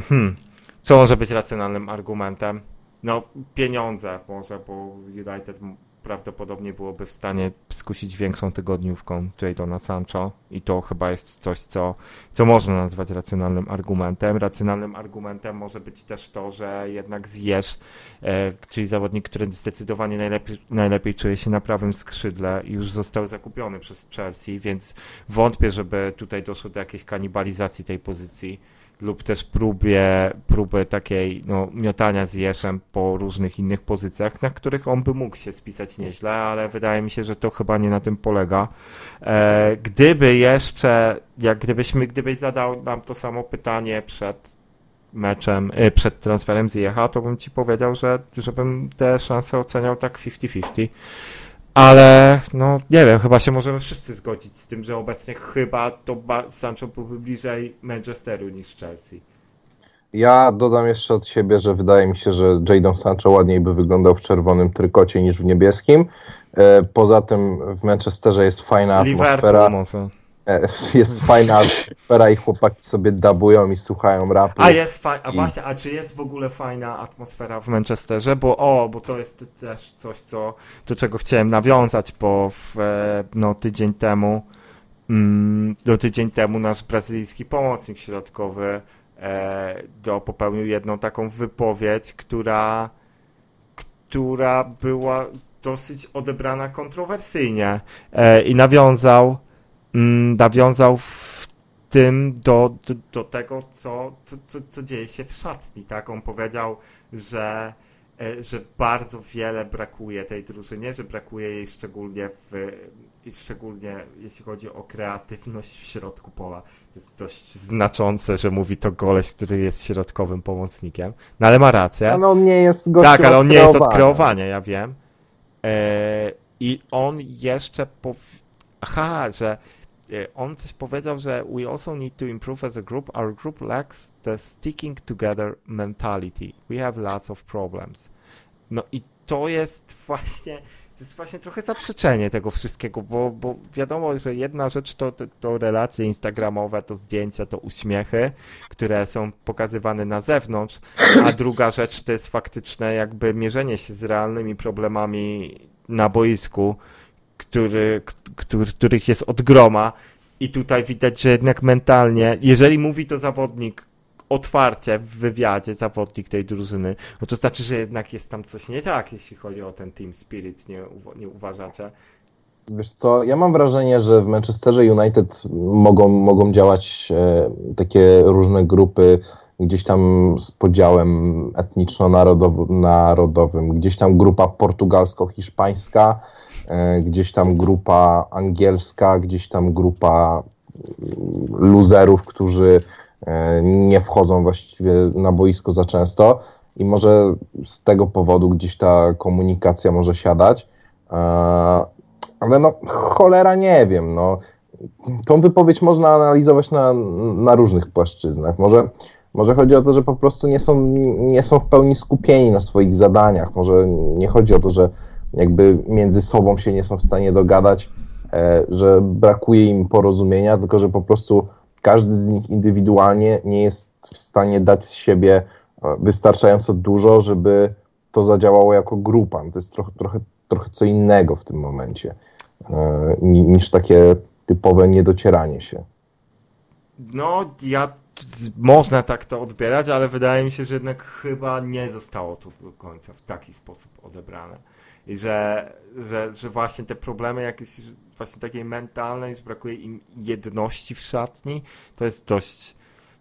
S2: hmm, co może być racjonalnym argumentem? No, pieniądze może, bo United prawdopodobnie byłoby w stanie skusić większą tygodniówką Jadona Sancho i to chyba jest coś, co, co można nazwać racjonalnym argumentem. Racjonalnym argumentem może być też to, że jednak zjesz, e, czyli zawodnik, który zdecydowanie najlepiej, najlepiej czuje się na prawym skrzydle i już został zakupiony przez Chelsea, więc wątpię, żeby tutaj doszło do jakiejś kanibalizacji tej pozycji lub też próbie, próby takiej no, miotania z Jeszem po różnych innych pozycjach, na których on by mógł się spisać nieźle, ale wydaje mi się, że to chyba nie na tym polega. E, gdyby jeszcze, jak gdybyśmy, gdybyś zadał nam to samo pytanie przed meczem, e, przed transferem z Jecha, to bym ci powiedział, że żebym te szanse oceniał tak 50-50. Ale no nie wiem, chyba się możemy wszyscy zgodzić z tym, że obecnie chyba to Sancho byłby bliżej Manchesteru niż Chelsea.
S1: Ja dodam jeszcze od siebie, że wydaje mi się, że Jadon Sancho ładniej by wyglądał w czerwonym trykocie niż w niebieskim. E, Poza tym w Manchesterze jest fajna atmosfera.
S2: Liverpool może.
S1: e, jest fajna atmosfera i chłopaki sobie dabują i słuchają rapu.
S2: A jest fajna, a właśnie, a czy jest w ogóle fajna atmosfera w Manchesterze? Bo o, bo to jest też coś, co, do czego chciałem nawiązać, bo w, e, no, tydzień temu, mm, no, tydzień temu nasz brazylijski pomocnik środkowy e, do, popełnił jedną taką wypowiedź, która, która była dosyć odebrana kontrowersyjnie e, i nawiązał, nawiązał w tym do, do, do tego, co, co, co, co dzieje się w szatni. Tak? On powiedział, że, e, że bardzo wiele brakuje tej drużynie, że brakuje jej szczególnie w, szczególnie jeśli chodzi o kreatywność w środku pola. To jest dość znaczące, że mówi to goleś, który jest środkowym pomocnikiem. No ale ma rację.
S1: Ale on nie jest gościem
S2: Tak, ale on nie jest od
S1: kreowania.
S2: ja wiem. E, I on jeszcze pow... Aha, że on coś powiedział, że we also need to improve as a group. Our group lacks the sticking together mentality. We have lots of problems. No i to jest właśnie, to jest właśnie trochę zaprzeczenie tego wszystkiego, bo, bo wiadomo, że jedna rzecz to, to, to relacje instagramowe, to zdjęcia, to uśmiechy, które są pokazywane na zewnątrz, a druga rzecz to jest faktyczne jakby mierzenie się z realnymi problemami na boisku, który, który, których jest od groma i tutaj widać, że jednak mentalnie, jeżeli mówi to zawodnik otwarcie w wywiadzie, zawodnik tej drużyny, no to znaczy, że jednak jest tam coś nie tak, jeśli chodzi o ten team spirit, nie, nie uważacie?
S1: Wiesz co, ja mam wrażenie, że w Manchesterze United mogą, mogą działać e, takie różne grupy gdzieś tam z podziałem etniczno-narodowym, gdzieś tam grupa portugalsko-hiszpańska, gdzieś tam grupa angielska, gdzieś tam grupa mm, luzerów, którzy e, nie wchodzą właściwie na boisko za często i może z tego powodu gdzieś ta komunikacja może siadać. E, ale no, cholera nie wiem, no. Tą wypowiedź można analizować na, na różnych płaszczyznach. Może, może chodzi o to, że po prostu nie są, nie są w pełni skupieni na swoich zadaniach. Może nie chodzi o to, że jakby między sobą się nie są w stanie dogadać, e, że brakuje im porozumienia, tylko że po prostu każdy z nich indywidualnie nie jest w stanie dać z siebie e, wystarczająco dużo, żeby to zadziałało jako grupa. To jest trochę, trochę, trochę co innego w tym momencie e, ni- niż takie typowe niedocieranie się.
S2: No, ja można tak to odbierać, ale wydaje mi się, że jednak chyba nie zostało to do końca w taki sposób odebrane. I że, że, że właśnie te problemy jakieś właśnie takiej mentalnej, że brakuje im jedności w szatni, to jest dość,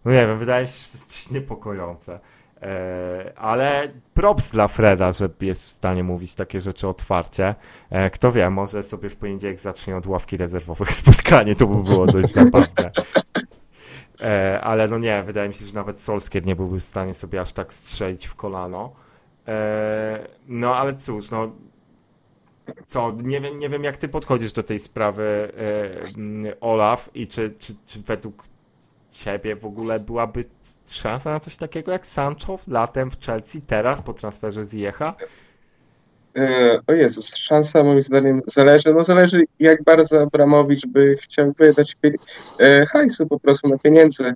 S2: no nie wiem, wydaje się, że to jest dość niepokojące. E, ale props dla Freda, że jest w stanie mówić takie rzeczy otwarcie. E, kto wie, może sobie w poniedziałek zacznie od ławki rezerwowych spotkanie, to by było dość zabawne. E, ale no nie, wydaje mi się, że nawet Solskier nie byłby w stanie sobie aż tak strzelić w kolano. No ale cóż, no co, nie wiem, nie wiem jak ty podchodzisz do tej sprawy e, mm, Olaf i czy, czy, czy według ciebie w ogóle byłaby szansa na coś takiego jak Sancho latem w Chelsea, teraz po transferze z Jecha?
S3: E, O Jezus, szansa moim zdaniem zależy, no zależy jak bardzo Abramowicz by chciał wydać e, hajsu po prostu na pieniędzy.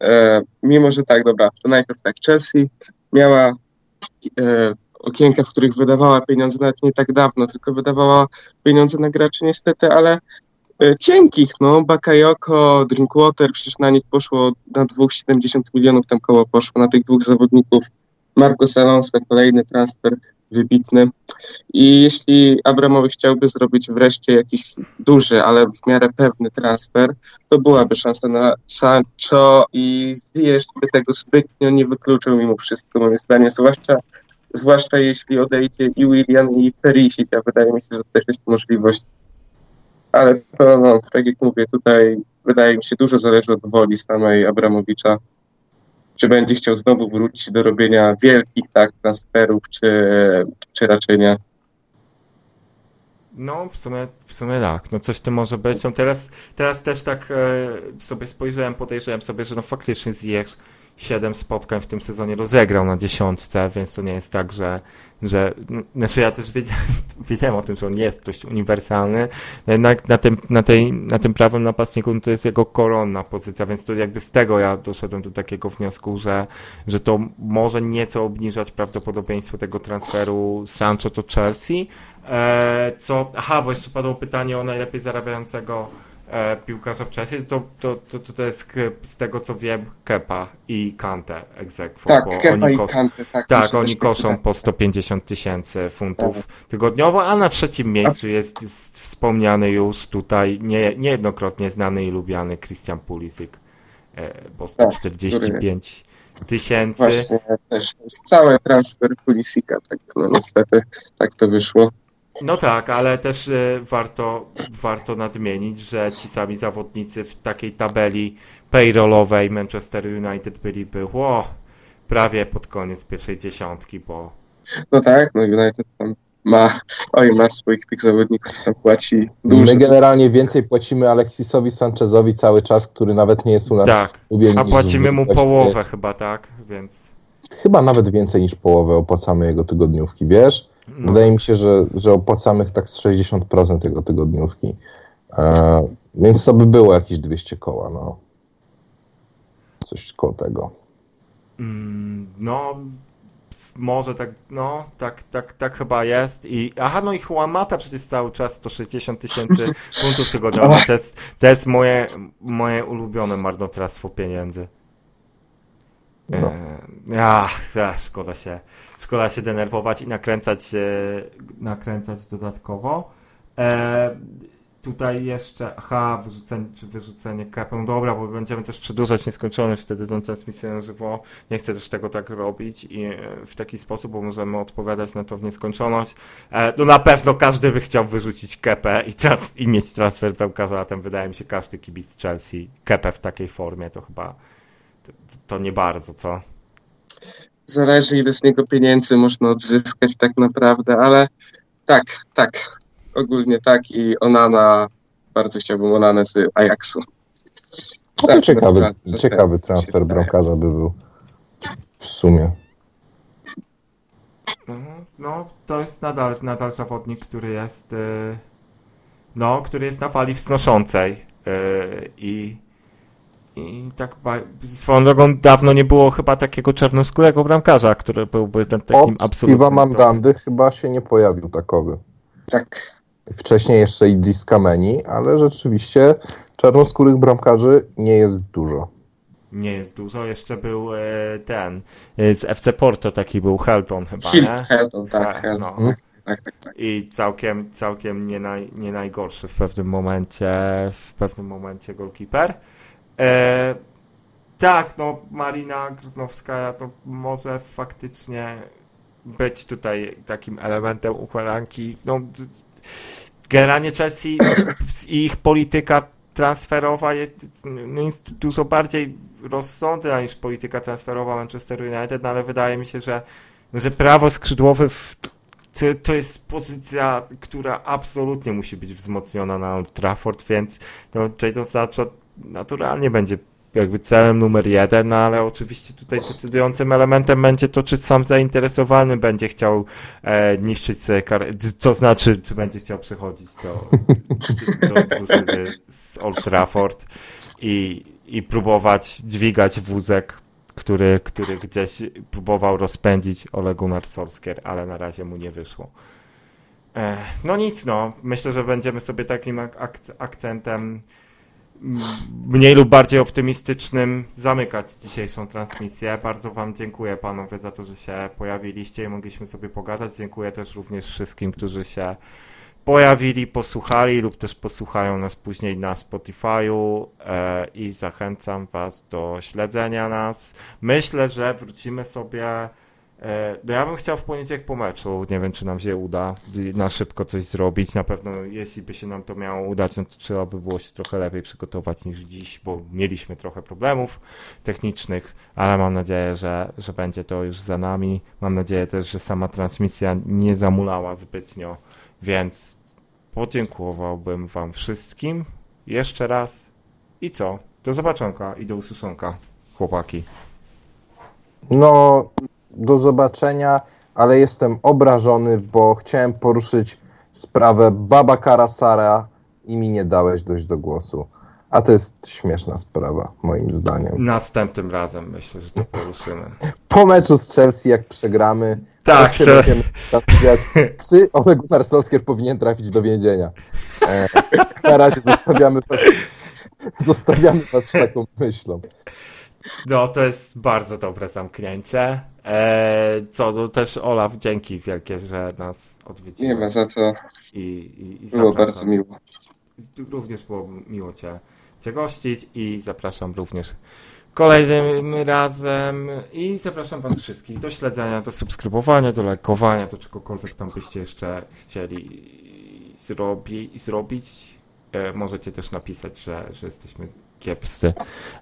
S3: E, Mimo, że tak, dobra, to najpierw tak, Chelsea miała okienka, w których wydawała pieniądze nawet nie tak dawno, tylko wydawała pieniądze na graczy niestety, ale e, cienkich, no, Bakayoko, Drinkwater, przecież na nich poszło na dwóch 70 milionów tam koło poszło, na tych dwóch zawodników. Marcos Alonso, kolejny transfer wybitny. I jeśli Abramowicz chciałby zrobić wreszcie jakiś duży, ale w miarę pewny transfer, to byłaby szansa na Sancho i Ziyech by tego zbytnio nie wykluczył mimo wszystko, moim zdaniem, zwłaszcza, zwłaszcza jeśli odejdzie i William i Perisic, a wydaje mi się, że to też jest możliwość. Ale to, no, tak jak mówię, tutaj wydaje mi się, dużo zależy od woli samej Abramowicza. Czy będzie chciał znowu wrócić do robienia wielkich tak transferów, czy, czy raczej nie.
S2: No, w sumie, w sumie tak. No coś to może być. No teraz, teraz też tak e, sobie spojrzałem, podejrzewam sobie, że no faktycznie Ziyech 7 spotkań w tym sezonie rozegrał na dziesiątce, więc to nie jest tak, że, że znaczy ja też wiedziałem, wiedziałem o tym, że on jest dość uniwersalny, jednak na tym, na tej, na tym prawym napastniku no to jest jego koronna pozycja, więc to jakby z tego ja doszedłem do takiego wniosku, że, że to może nieco obniżać prawdopodobieństwo tego transferu Sancho do Chelsea, e, co, aha, bo jeszcze padło pytanie o najlepiej zarabiającego e, piłkarza w Chelsea, to, to, to, to, to jest z tego co wiem Kepa i Kante egzekwo,
S3: Tak,
S2: bo
S3: Kepa
S2: oni
S3: i Kante, tak.
S2: tak, oni koszą
S3: tak.
S2: po 150 tysięcy funtów tygodniowo, a na trzecim miejscu jest, jest wspomniany już tutaj nie, niejednokrotnie znany i lubiany Christian Pulisic, e, po 145 tysięcy.
S3: Właśnie, też cały transfer Pulisika, tak, no niestety tak to wyszło.
S2: No tak, ale też e, warto, warto nadmienić, że ci sami zawodnicy w takiej tabeli payrollowej Manchester United byliby ło, prawie pod koniec pierwszej dziesiątki, bo
S3: No tak, no United tam ma, oj, ma swoich tych zawodników, tam płaci
S1: My
S3: dużo.
S1: generalnie więcej płacimy Alexisowi Sanchezowi cały czas, który nawet nie jest u nas
S2: tak, a płacimy mu połowę chyba, tak, więc...
S1: Chyba nawet więcej niż połowę opłacamy jego tygodniówki, wiesz?
S2: No,
S1: Wydaje mi się, że, że opłacamy tak z 60% jego tygodniówki. E, więc to by było jakieś 200 koła, no. Coś koło tego.
S2: Mm, No, może tak, no, tak, tak, tak chyba jest. I, aha, no i Juan Mata przecież cały czas 160 tysięcy funtów tygodniowo. To jest, to jest moje, moje ulubione marnotrawstwo pieniędzy.
S1: No.
S2: E, Ach, ach, szkoda się, szkoda się denerwować i nakręcać, e, nakręcać dodatkowo. E, tutaj jeszcze, aha, wyrzucenie, czy wyrzucenie kapę, no dobra, bo będziemy też przedłużać nieskończoność wtedy tą transmisję na żywo. Nie chcę też tego tak robić i e, w taki sposób, bo możemy odpowiadać na to w nieskończoność. E, no na pewno każdy by chciał wyrzucić kepę i, trans- i mieć transfer bramkarza, a ten wydaje mi się każdy kibic Chelsea kepę w takiej formie to chyba to, to nie bardzo, co?
S3: Zależy ile z niego pieniędzy można odzyskać tak naprawdę, ale tak, tak, ogólnie tak i Onana, bardzo chciałbym Onanę z Ajaxu.
S1: No to
S3: Tak,
S1: ciekawy, ciekawy transfer bramkarza by był. W sumie.
S2: Mhm. No, to jest nadal, nadal zawodnik, który jest, y, no, który jest na fali wznoszącej y, i, i tak swoją drogą dawno nie było chyba takiego czarnoskórego bramkarza, który byłby ten takim
S1: Od Steve'a
S2: absolutnym
S1: Mandandy chyba się nie pojawił takowy.
S3: Tak,
S1: Wcześniej jeszcze Idris Kameni, ale rzeczywiście czarnoskórych bramkarzy nie jest dużo.
S2: Nie jest dużo, jeszcze był e, ten e, z FC Porto taki był Helton chyba,
S3: Hilt,
S2: nie?
S3: Helton, tak,
S2: Tak,
S3: Helton,
S2: no.
S3: tak, tak, tak.
S2: I całkiem, całkiem nie, naj, nie najgorszy w pewnym momencie, w pewnym momencie golkiper. E, tak, no Marina Grudnowska to może faktycznie być tutaj takim elementem układanki. No, generalnie Chelsea i ich polityka transferowa jest, no, jest dużo bardziej rozsądna niż polityka transferowa Manchester United, no, ale wydaje mi się, że, że prawo skrzydłowe w to, to jest pozycja, która absolutnie musi być wzmocniona na Old Trafford, więc no, Jadon Sancho naturalnie będzie jakby celem numer jeden, no ale oczywiście tutaj decydującym elementem będzie to, czy sam zainteresowany będzie chciał e, niszczyć sobie to znaczy, czy będzie chciał przechodzić do, do drużyny z Old Trafford i, i próbować dźwigać wózek który, który gdzieś próbował rozpędzić Ole Gunnar Solskjaer, ale na razie mu nie wyszło. E, no nic, no. Myślę, że będziemy sobie takim ak akcentem mniej lub bardziej optymistycznym zamykać dzisiejszą transmisję. Bardzo Wam dziękuję panowie za to, że się pojawiliście i mogliśmy sobie pogadać. Dziękuję też również wszystkim, którzy się pojawili, posłuchali lub też posłuchają nas później na Spotify'u e, i zachęcam Was do śledzenia nas. Myślę, że wrócimy sobie. E, no ja bym chciał w poniedziałek po meczu. Nie wiem, czy nam się uda na szybko coś zrobić. Na pewno, jeśli by się nam to miało udać, no to trzeba by było się trochę lepiej przygotować niż dziś, bo mieliśmy trochę problemów technicznych, ale mam nadzieję, że, że będzie to już za nami. Mam nadzieję też, że sama transmisja nie zamulała zbytnio. Więc podziękowałbym Wam wszystkim jeszcze raz. I co? Do zobaczonka i do usłyszonka, chłopaki.
S1: No, do zobaczenia, ale jestem obrażony, bo chciałem poruszyć sprawę Baba Karasara i mi nie dałeś dojść do głosu. A to jest śmieszna sprawa, moim zdaniem.
S2: Następnym razem myślę, że to poruszymy.
S1: Po meczu z Chelsea, jak przegramy,
S2: Tak,
S1: się
S2: to,
S1: będziemy zastanawiać, czy Ole Gunnar Solskjaer powinien trafić do więzienia. E, na razie zostawiamy was, zostawiamy was z taką myślą.
S2: No, to jest bardzo dobre zamknięcie. E, co, no też Olaf, dzięki wielkie, że nas odwiedziłeś.
S3: Nie ma za co.
S2: I, i, i
S3: Było
S2: zapraszam.
S3: bardzo miło.
S2: Również było miło cię, cię gościć i zapraszam również kolejnym razem i zapraszam was wszystkich do śledzenia, do subskrybowania, do lajkowania, do czegokolwiek tam byście jeszcze chcieli zrobi, zrobić. E, możecie też napisać, że, że jesteśmy kiepscy.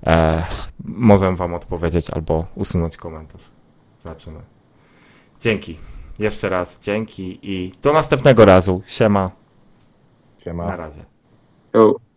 S2: E, możemy wam odpowiedzieć albo usunąć komentarz. Zobaczymy. Dzięki. Jeszcze raz dzięki i do następnego razu. Siema.
S1: Siema.
S2: Na razie.
S3: Go.